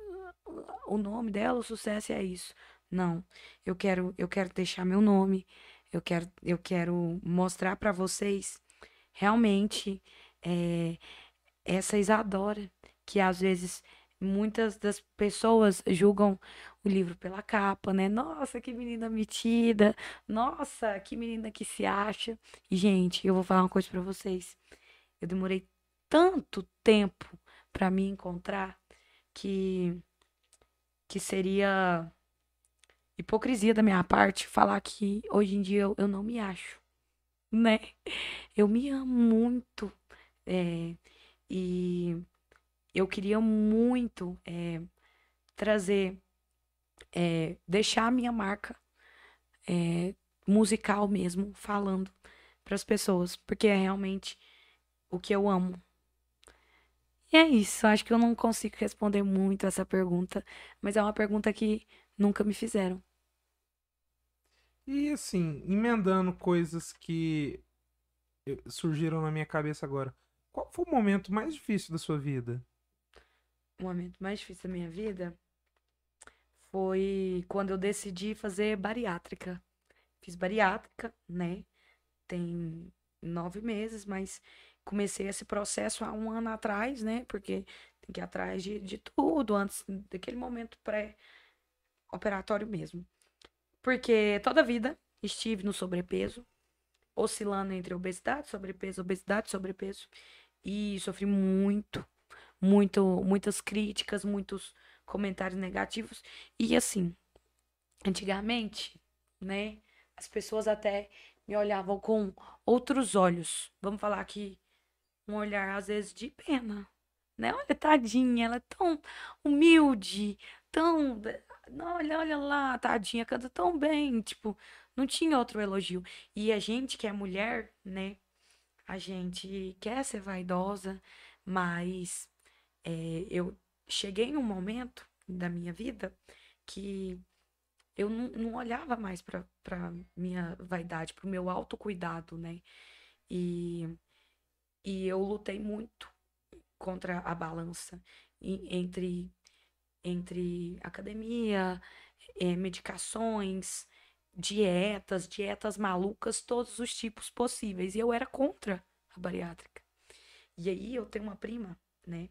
o nome dela, o sucesso é isso. Não, eu quero, eu quero deixar meu nome, eu quero, eu quero mostrar para vocês realmente é, essa Isadora, que às vezes muitas das pessoas julgam o livro pela capa, né? Nossa, que menina metida, nossa, que menina que se acha. Gente, eu vou falar uma coisa para vocês. Eu demorei tanto tempo para me encontrar que que seria hipocrisia da minha parte falar que hoje em dia eu, eu não me acho, né? Eu me amo muito é, e eu queria muito é, trazer é, deixar a minha marca é, musical mesmo, falando para as pessoas, porque é realmente o que eu amo. E é isso, acho que eu não consigo responder muito essa pergunta, mas é uma pergunta que nunca me fizeram. E assim, emendando coisas que surgiram na minha cabeça agora. Qual foi o momento mais difícil da sua vida? O momento mais difícil da minha vida foi quando eu decidi fazer bariátrica. Fiz bariátrica, né? Tem nove meses, mas comecei esse processo há um ano atrás, né? Porque tem que ir atrás de, de tudo antes daquele momento pré-operatório mesmo. Porque toda a vida estive no sobrepeso, oscilando entre obesidade, sobrepeso, obesidade, sobrepeso. E sofri muito, muito, muitas críticas, muitos comentários negativos. E assim, antigamente, né, as pessoas até me olhavam com outros olhos. Vamos falar aqui um olhar às vezes de pena, né? Olha, tadinha, ela é tão humilde, tão. Olha, olha lá, tadinha, canta tão bem. Tipo, não tinha outro elogio. E a gente que é mulher, né? A gente quer ser vaidosa, mas é, eu cheguei em um momento da minha vida que eu não, não olhava mais para minha vaidade, para o meu autocuidado, né? E e eu lutei muito contra a balança entre, entre academia, é, medicações, dietas, dietas malucas, todos os tipos possíveis. E eu era contra a bariátrica. E aí eu tenho uma prima, né?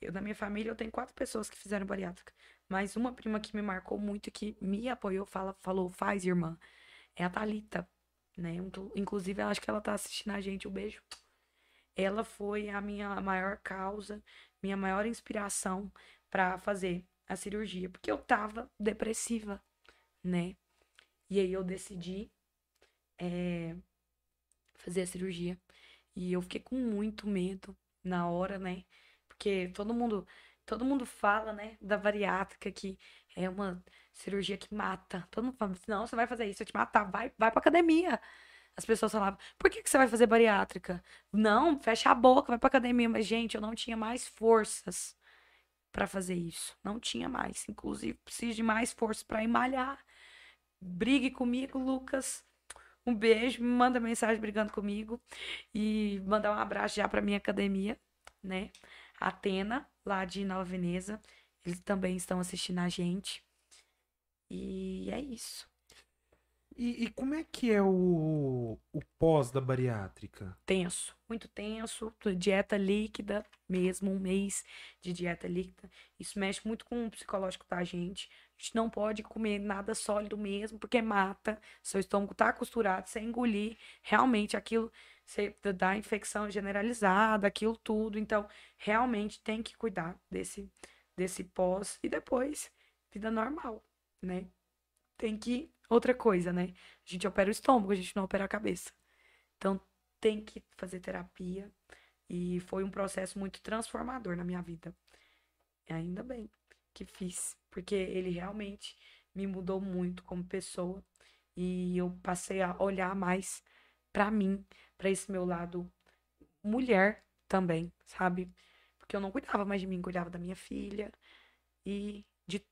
Eu, na minha família, eu tenho quatro pessoas que fizeram bariátrica. Mas uma prima que me marcou muito, que me apoiou, fala, falou, faz, irmã, é a Thalita, né? Inclusive, eu acho que ela tá assistindo a gente. Um beijo ela foi a minha maior causa, minha maior inspiração para fazer a cirurgia, porque eu tava depressiva, né? E aí eu decidi é, fazer a cirurgia. E eu fiquei com muito medo na hora, né? Porque todo mundo, todo mundo fala, né, da bariátrica que é uma cirurgia que mata. Todo mundo fala, não, você vai fazer isso, vai te matar, vai, vai pra academia. As pessoas falavam, por que, que você vai fazer bariátrica? Não, fecha a boca, vai pra academia. Mas, gente, eu não tinha mais forças para fazer isso. Não tinha mais. Inclusive, preciso de mais força para malhar. Brigue comigo, Lucas. Um beijo, me manda mensagem brigando comigo. E mandar um abraço já pra minha academia, né? Atena, lá de Nova Veneza. Eles também estão assistindo a gente. E é isso. E, e, como é que é o, o pós da bariátrica? Tenso, muito tenso. Dieta líquida mesmo, um mês de dieta líquida. Isso mexe muito com o psicológico da gente. A gente não pode comer nada sólido mesmo, porque mata. Seu estômago tá costurado, você engolir realmente aquilo, você dá infecção generalizada, aquilo tudo. Então, realmente tem que cuidar desse, desse pós. E depois, vida normal, né? Tem que outra coisa, né? A gente opera o estômago, a gente não opera a cabeça. Então tem que fazer terapia. E foi um processo muito transformador na minha vida. E ainda bem que fiz, porque ele realmente me mudou muito como pessoa. E eu passei a olhar mais para mim, para esse meu lado mulher também, sabe? Porque eu não cuidava mais de mim, cuidava da minha filha e de,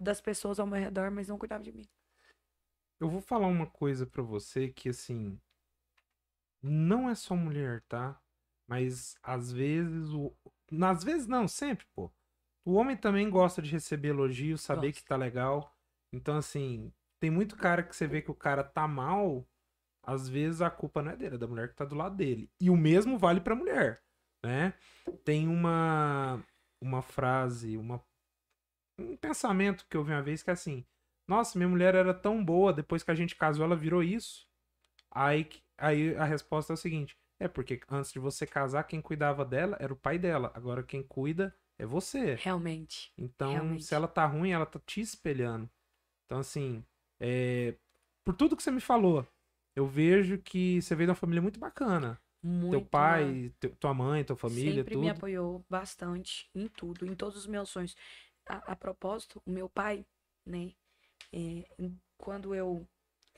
das pessoas ao meu redor, mas não cuidava de mim. Eu vou falar uma coisa para você que assim não é só mulher, tá? Mas às vezes o às vezes não, sempre, pô. O homem também gosta de receber elogios, saber que tá legal. Então assim, tem muito cara que você vê que o cara tá mal, às vezes a culpa não é dele, é da mulher que tá do lado dele. E o mesmo vale pra mulher, né? Tem uma uma frase, uma um pensamento que eu vi uma vez que é assim: nossa, minha mulher era tão boa, depois que a gente casou, ela virou isso. Aí, aí a resposta é o seguinte: é porque antes de você casar, quem cuidava dela era o pai dela. Agora quem cuida é você. Realmente. Então, Realmente. se ela tá ruim, ela tá te espelhando. Então, assim, é... por tudo que você me falou, eu vejo que você veio de uma família muito bacana. Muito, teu pai, tua mãe, tua família, sempre tudo. me apoiou bastante em tudo, em todos os meus sonhos. A, a propósito, o meu pai, né? É, quando eu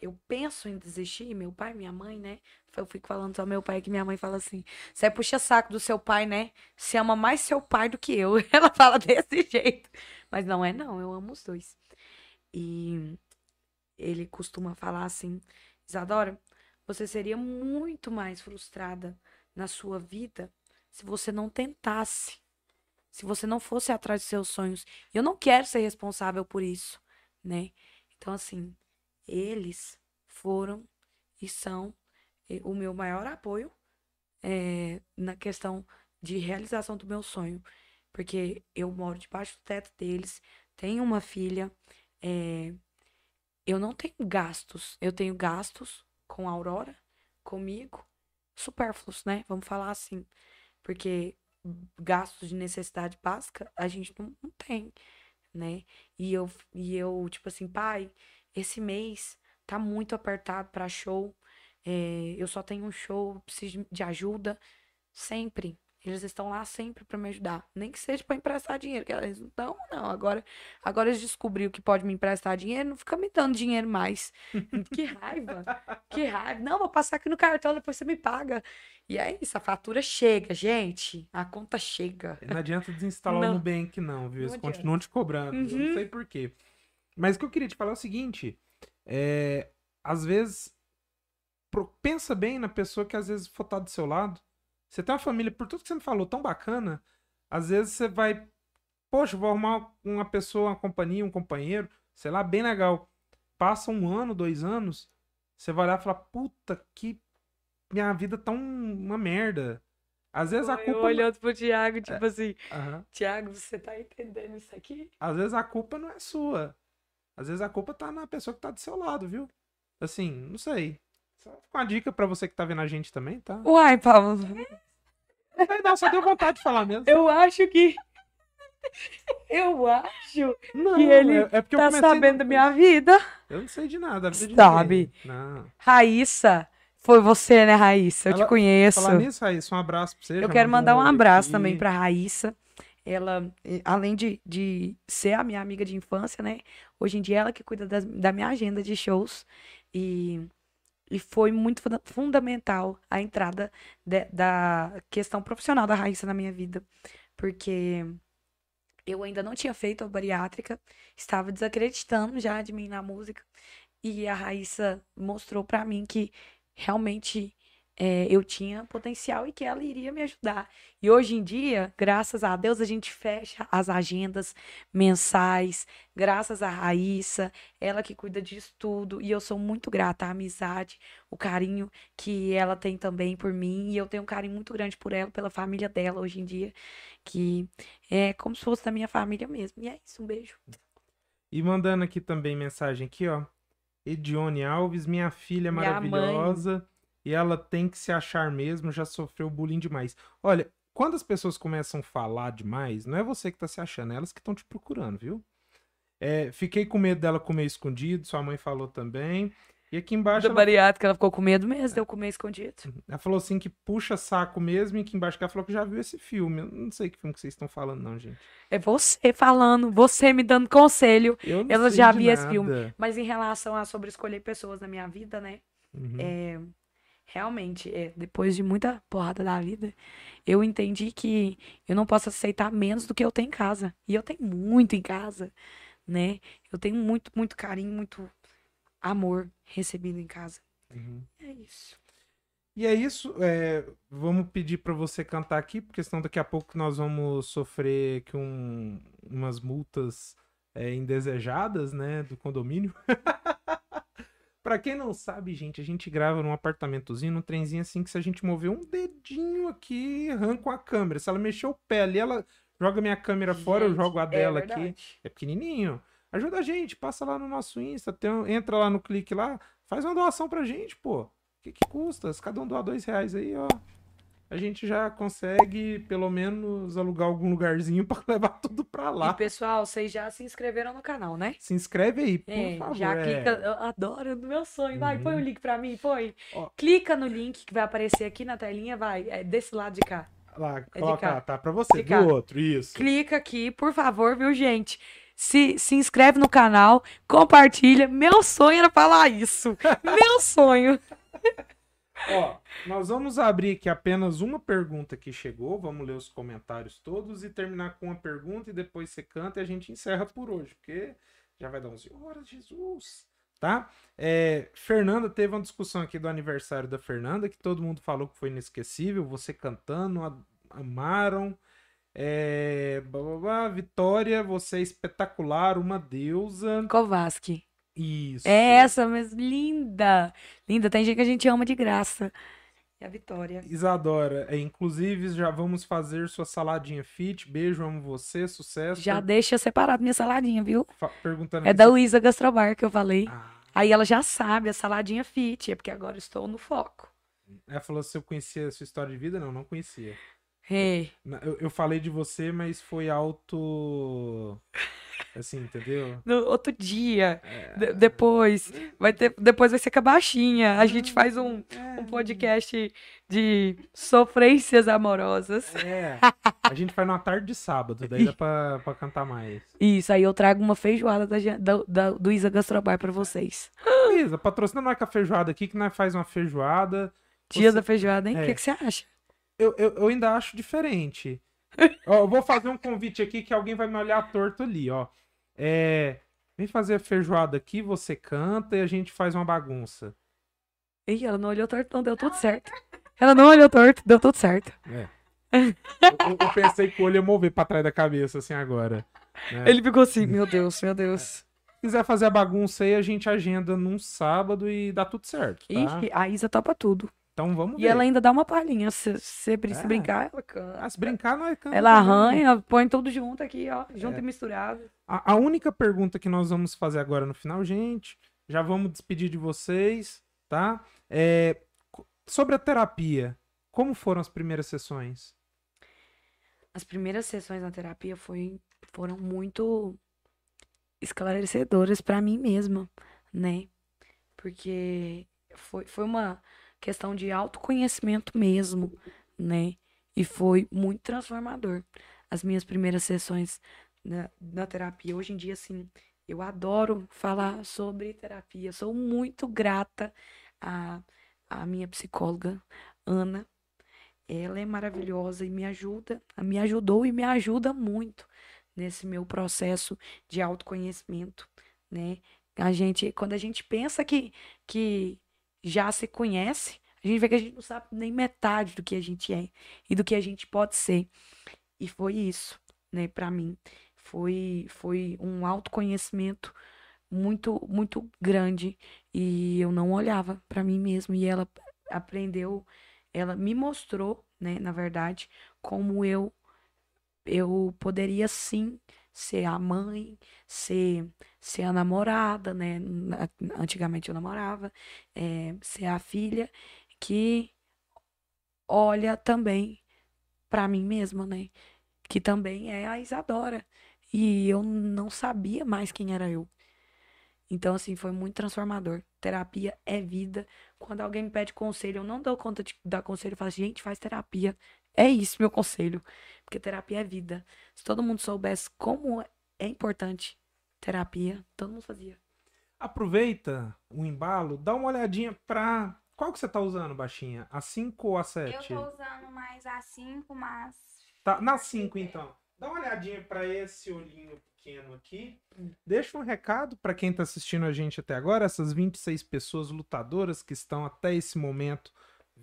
eu penso em desistir, meu pai, minha mãe, né? Eu fico falando ao meu pai que minha mãe fala assim: você é puxa saco do seu pai, né? Você ama mais seu pai do que eu. Ela fala desse jeito. Mas não é, não. Eu amo os dois. E ele costuma falar assim: Isadora, você seria muito mais frustrada na sua vida se você não tentasse. Se você não fosse atrás dos seus sonhos. Eu não quero ser responsável por isso, né? Então, assim, eles foram e são eh, o meu maior apoio é, na questão de realização do meu sonho. Porque eu moro debaixo do teto deles, tenho uma filha, é, eu não tenho gastos. Eu tenho gastos com a Aurora, comigo, supérfluos, né? Vamos falar assim. Porque gastos de necessidade básica a gente não, não tem, né? E eu, e eu, tipo assim, pai, esse mês tá muito apertado para show. É, eu só tenho um show, preciso de ajuda. Sempre. Eles estão lá sempre para me ajudar. Nem que seja para emprestar dinheiro, que eles não estão, não. Agora, agora eles descobriram que pode me emprestar dinheiro, não fica me dando dinheiro mais. que raiva. Que raiva. Não, vou passar aqui no cartão, depois você me paga. E é isso, a fatura chega, gente. A conta chega. Não adianta desinstalar não. o Nubank, não, viu? Eles não continuam te cobrando. Uhum. não sei por quê. Mas o que eu queria te falar é o seguinte: é, às vezes, pensa bem na pessoa que às vezes for estar do seu lado. Você tem uma família, por tudo que você me falou, tão bacana. Às vezes você vai, poxa, vou arrumar uma pessoa, uma companhia, um companheiro, sei lá, bem legal. Passa um ano, dois anos, você vai olhar e falar, puta, que minha vida tá um, uma merda. Às vezes a culpa. Eu olhando pro Thiago, tipo é, assim, uh Thiago, você tá entendendo isso aqui? Às vezes a culpa não é sua. Às vezes a culpa tá na pessoa que tá do seu lado, viu? Assim, não sei. Só uma dica para você que tá vendo a gente também, tá? Uai, Paulo. Não, só deu vontade de falar mesmo. Eu acho que. Eu acho não, que ele é, é tá sabendo da minha vida. Eu não sei de nada. Sabe? Não. Raíssa. Foi você, né, Raíssa? Eu Ela, te conheço. Falar nisso, Raíssa, um abraço pra você. Eu quero mandar um abraço aqui. também pra Raíssa. Ela, além de, de ser a minha amiga de infância, né? Hoje em dia ela que cuida das, da minha agenda de shows. E e foi muito fundamental a entrada de, da questão profissional da Raíssa na minha vida. Porque eu ainda não tinha feito a bariátrica, estava desacreditando já de mim na música. E a Raíssa mostrou para mim que realmente é, eu tinha potencial e que ela iria me ajudar. E hoje em dia, graças a Deus, a gente fecha as agendas mensais, graças a Raíssa, ela que cuida disso tudo. E eu sou muito grata à amizade, o carinho que ela tem também por mim. E eu tenho um carinho muito grande por ela, pela família dela hoje em dia, que é como se fosse da minha família mesmo. E é isso, um beijo. E mandando aqui também mensagem aqui, ó. Edione Alves, minha filha minha maravilhosa. Mãe e ela tem que se achar mesmo, já sofreu bullying demais. Olha, quando as pessoas começam a falar demais, não é você que tá se achando, é elas que estão te procurando, viu? É, fiquei com medo dela comer escondido, sua mãe falou também. E aqui embaixo. Do ela... bariátrica, ela ficou com medo mesmo, deu comer escondido. Ela falou assim que puxa saco mesmo, e aqui embaixo ela falou que já viu esse filme. Eu não sei que filme que vocês estão falando, não, gente. É você falando, você me dando conselho. Eu não ela já viu esse filme. Mas em relação a sobre escolher pessoas na minha vida, né? Uhum. É, realmente, é, depois de muita porrada da vida, eu entendi que eu não posso aceitar menos do que eu tenho em casa. E eu tenho muito em casa, né? Eu tenho muito, muito carinho, muito amor recebido em casa. Uhum. É isso. E é isso. É, vamos pedir para você cantar aqui, porque senão daqui a pouco nós vamos sofrer com umas multas é, indesejadas, né, do condomínio. Pra quem não sabe, gente, a gente grava num apartamentozinho, num trenzinho assim, que se a gente mover um dedinho aqui, arranca a câmera. Se ela mexer o pé ali, ela joga minha câmera gente, fora, eu jogo a é dela é aqui. É pequenininho. Ajuda a gente, passa lá no nosso Insta, entra lá no clique lá, faz uma doação pra gente, pô. O que, que custa? Se cada um doar dois reais aí, ó a gente já consegue, pelo menos, alugar algum lugarzinho para levar tudo para lá. E, pessoal, vocês já se inscreveram no canal, né? Se inscreve aí, por é, favor. Já clica, eu adoro, do meu sonho. Vai, uhum. põe o link para mim, põe. Ó. Clica no link que vai aparecer aqui na telinha, vai, é desse lado de cá. Lá, é coloca, tá para você, do outro, isso. Clica aqui, por favor, viu, gente? se, se inscreve no canal, compartilha. Meu sonho era falar isso. Meu sonho. Ó, nós vamos abrir aqui apenas uma pergunta que chegou. Vamos ler os comentários todos e terminar com uma pergunta e depois você canta e a gente encerra por hoje, porque já vai dar 11 horas, Jesus. Tá? É, Fernanda teve uma discussão aqui do aniversário da Fernanda que todo mundo falou que foi inesquecível. Você cantando, amaram. É, blá, blá, blá. Vitória, você é espetacular, uma deusa. Kovaski. Isso. É essa, mas linda. Linda. Tem gente que a gente ama de graça. E a Vitória. Isadora, é, inclusive já vamos fazer sua saladinha fit. Beijo, amo você, sucesso. Já deixa separado minha saladinha, viu? fa- perguntando É da se- Luísa Gastrobar que eu falei. Ah, Aí ela já sabe, a saladinha fit. É porque agora estou no foco. ela falou se eu conhecia a sua história de vida. Não, não conhecia. É. Na- Eu, eu falei de você, mas foi auto. Assim, entendeu? No outro dia, É. de- depois, vai ter, depois vai ser com a baixinha. A gente faz um, um podcast de sofrências amorosas. É. A gente faz numa tarde de sábado, daí dá pra, pra cantar mais. Isso, aí eu trago uma feijoada da, da, da- do Isa Gastrobar pra vocês. Beleza, patrocina nós com a feijoada aqui, que nós faz uma feijoada. Dia Você- da feijoada, hein? O É. que, que você acha? Eu, eu, eu ainda acho diferente. Ó, eu vou fazer um convite aqui que alguém vai me olhar torto ali, ó. É. Vem fazer a feijoada aqui, você canta e a gente faz uma bagunça. Ih, ela não olhou torto, não, deu tudo certo. Ela não olhou torto, deu tudo certo. É. eu, eu pensei que o olho ia mover pra trás da cabeça, assim, agora. né? Ele ficou assim, meu Deus, meu Deus. Se quiser fazer a bagunça aí, a gente agenda num sábado e dá tudo certo, tá? Ixi, a Isa topa tudo. Então vamos E ver. ela ainda dá uma palhinha. Se, se, se É. brincar, ela canta. Se brincar, nós canta Ela arranha, põe tudo junto aqui, ó. Junto É. e misturado. A, a única pergunta que nós vamos fazer agora no final, gente, já vamos despedir de vocês, tá? É, sobre a terapia, como foram as primeiras sessões? As primeiras sessões na terapia foi, foram muito esclarecedoras pra mim mesma, né? Porque foi, foi uma questão de autoconhecimento mesmo, né? E foi muito transformador. As minhas primeiras sessões na, na terapia. Hoje em dia, assim, eu adoro falar sobre terapia. Sou muito grata à, à minha psicóloga, Ana. Ela é maravilhosa e me ajuda, me ajudou e me ajuda muito nesse meu processo de autoconhecimento, né? A gente, quando a gente pensa que, que já se conhece, a gente vê que a gente não sabe nem metade do que a gente é e do que a gente pode ser. E foi isso, né, para mim. Foi foi um autoconhecimento muito muito grande e eu não olhava para mim mesmo e ela aprendeu, ela me mostrou, né, na verdade, como eu eu poderia sim ser a mãe, ser, ser a namorada, né? Antigamente eu namorava, é, ser a filha que olha também para mim mesma, né? Que também é a Isadora. E eu não sabia mais quem era eu. Então, assim, foi muito transformador. Terapia é vida. Quando alguém me pede conselho, eu não dou conta de dar conselho. Eu falo, gente, faz terapia. É isso, meu conselho. Porque terapia é vida. Se todo mundo soubesse como é importante terapia, todo mundo fazia. Aproveita o embalo, dá uma olhadinha pra. Qual que você tá usando, baixinha? A 5 ou a Eu 7? tô usando mais a 5, mas. Tá, na 5, então. Dá uma olhadinha pra esse olhinho pequeno aqui. Deixa um recado pra quem tá assistindo a gente até agora, essas 26 pessoas lutadoras que estão até esse momento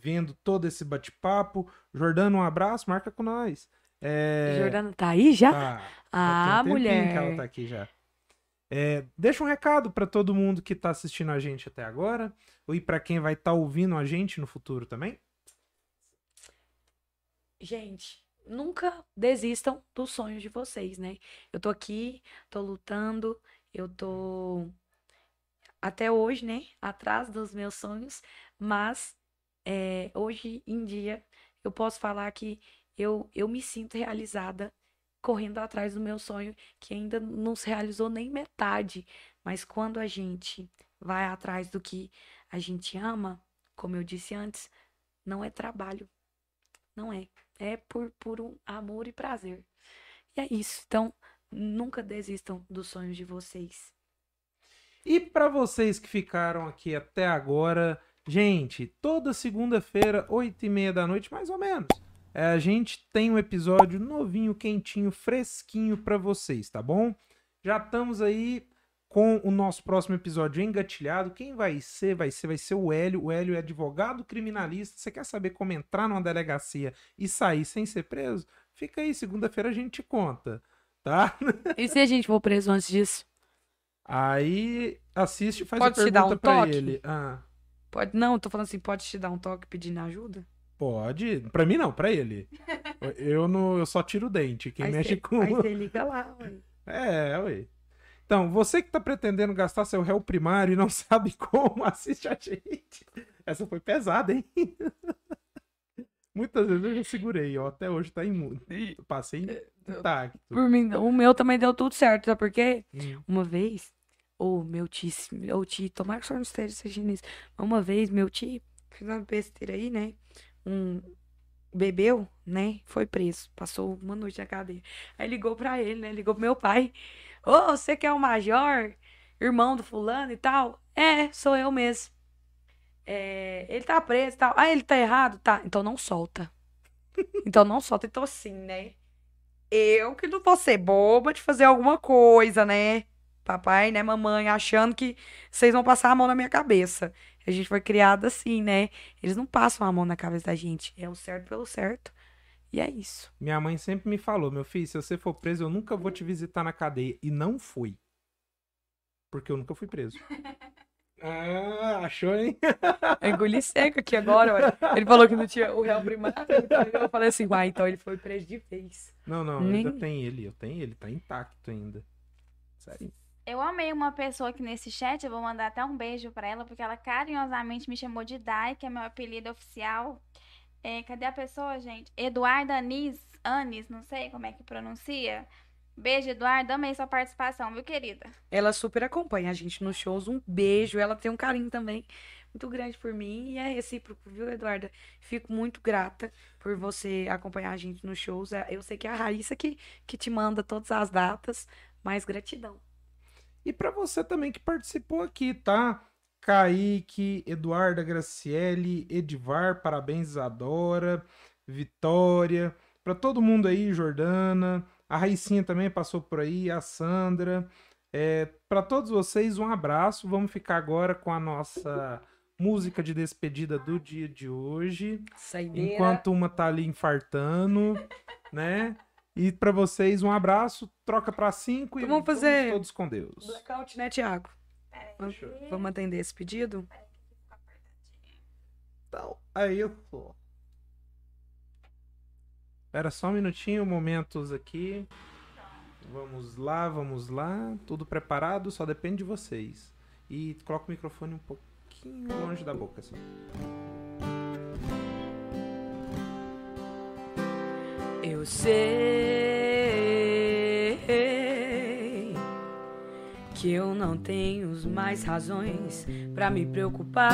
vendo todo esse bate-papo. Jordana, um abraço, marca com nós. É... Jordana tá aí já? Tá, ah, já tem um tempinho mulher. que ela tá aqui já. É, deixa um recado pra todo mundo que tá assistindo a gente até agora, e pra quem vai estar ouvindo a gente no futuro também. Gente, nunca desistam dos sonhos de vocês, né? Eu tô aqui, tô lutando, eu tô até hoje, né? Atrás dos meus sonhos, mas é, hoje em dia eu posso falar que eu, eu me sinto realizada correndo atrás do meu sonho, que ainda não se realizou nem metade. Mas quando a gente vai atrás do que a gente ama, como eu disse antes, não é trabalho. Não é. É por, por um amor e prazer. E é isso. Então, nunca desistam dos sonhos de vocês. E para vocês que ficaram aqui até agora, gente, toda segunda-feira, oito e meia da noite, mais ou menos, é, a gente tem um episódio novinho, quentinho, fresquinho para vocês, tá bom? Já estamos aí com o nosso próximo episódio engatilhado. Quem vai ser? Vai ser, vai ser o Hélio. O Hélio é advogado criminalista. Você quer saber como entrar numa delegacia e sair sem ser preso? Fica aí, segunda-feira a gente te conta, tá? E se a gente for preso antes disso? Aí assiste e faz Pode a pergunta um toque? ele. Ah, Pode, não, tô falando assim, pode te dar um toque pedindo ajuda? pode. Pra mim não, pra ele. Eu não, eu só tiro o dente. Quem aí mexe cê, com Aí você liga lá, ué. É, ué. Então, você que tá pretendendo gastar seu réu primário e não sabe como, assiste a gente. Essa foi pesada, hein? Muitas vezes eu já segurei, ó. Até hoje tá imune. Passei intacto. Por mim, o meu também deu tudo certo, sabe por quê? Hum. Uma vez, o meu tio, ou tio, tomara que só não esteja assistindo isso. mas Uma vez, meu tio, fez uma besteira aí, né? Um, bebeu, né? Foi preso. Passou uma noite na cadeia. Aí ligou pra ele, né? Ligou pro meu pai. Ô, você que é o major, irmão do fulano e tal? É, sou eu mesmo. É, ele tá preso e tal. Ah, ele tá errado? Tá. Então não solta. Então não solta. Então assim, né? Eu que não vou ser boba de fazer alguma coisa, né? Papai, né, mamãe, achando que vocês vão passar a mão na minha cabeça. A gente foi criada assim, né? Eles não passam a mão na cabeça da gente. É o certo pelo certo. E é isso. Minha mãe sempre me falou, meu filho, se você for preso, eu nunca vou te visitar na cadeia. E não fui. Porque eu nunca fui preso. Ah, achou, hein? Eu engoli seco aqui agora, olha. Ele falou que não tinha o réu primário. Então eu falei assim, uai, então ele foi preso de vez. Não, não, Nem- ainda tem ele. Eu tenho ele, tá intacto ainda. Sério. Eu amei uma pessoa aqui nesse chat, eu vou mandar até um beijo pra ela, porque ela carinhosamente me chamou de Dai, que é meu apelido oficial. É, cadê a pessoa, gente? Eduarda Anis, Anis, não sei como é que pronuncia. Beijo, Eduarda, amei sua participação, viu, querida? Ela super acompanha a gente nos shows. Um beijo. Ela tem um carinho também muito grande por mim. E é recíproco, viu, Eduarda? Fico muito grata por você acompanhar a gente nos shows. É, Eu sei que é a Raíssa que, que te manda todas as datas, mas gratidão. E pra você também que participou aqui, tá? Kaique, Eduarda Graciele, Edivar, parabéns Isadora, Vitória, pra todo mundo aí, Jordana, a Raicinha também passou por aí, a Sandra. É, para todos vocês, um abraço. Vamos ficar agora com a nossa música de despedida do dia de hoje. Saideira. Enquanto uma tá ali infartando, né? E pra vocês, um abraço, troca pra cinco e Então vamos fazer- todos com Deus. Blackout, né, Tiago? Vamos, vamos atender esse pedido? Então, aí eu tô. Espera só um minutinho, momentos aqui. Vamos lá, vamos lá. Tudo preparado, só depende de vocês. E coloca o microfone um pouquinho longe da boca, só. Sei que eu não tenho mais razões pra me preocupar.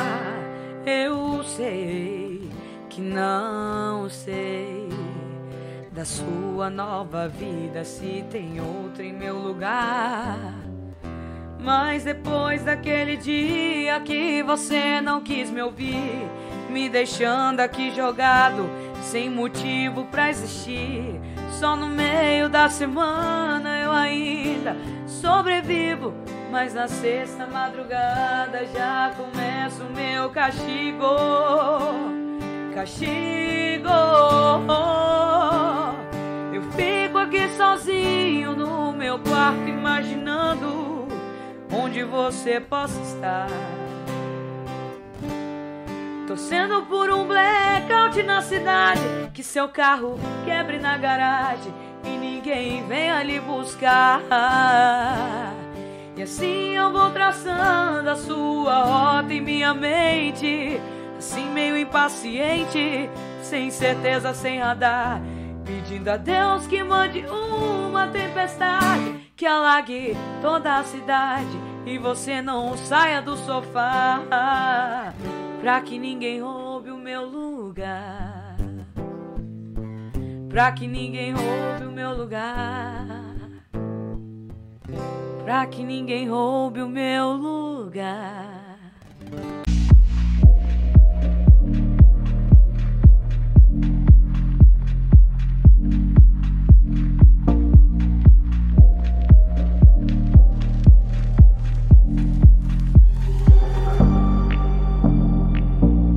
Eu sei que não sei da sua nova vida se tem outra em meu lugar. Mas depois daquele dia que você não quis me ouvir, me deixando aqui jogado, sem motivo pra existir, só no meio da semana eu ainda sobrevivo. Mas na sexta madrugada já começa o meu castigo. Castigo. Eu fico aqui sozinho no meu quarto imaginando onde você possa estar. Torcendo por um blackout na cidade, que seu carro quebre na garagem e ninguém venha lhe buscar. E assim eu vou traçando a sua rota em minha mente, assim meio impaciente, sem certeza, sem radar, pedindo a Deus que mande uma tempestade que alague toda a cidade e você não saia do sofá, pra que ninguém roube o meu lugar, pra que ninguém roube o meu lugar. pra que ninguém roube o meu lugar.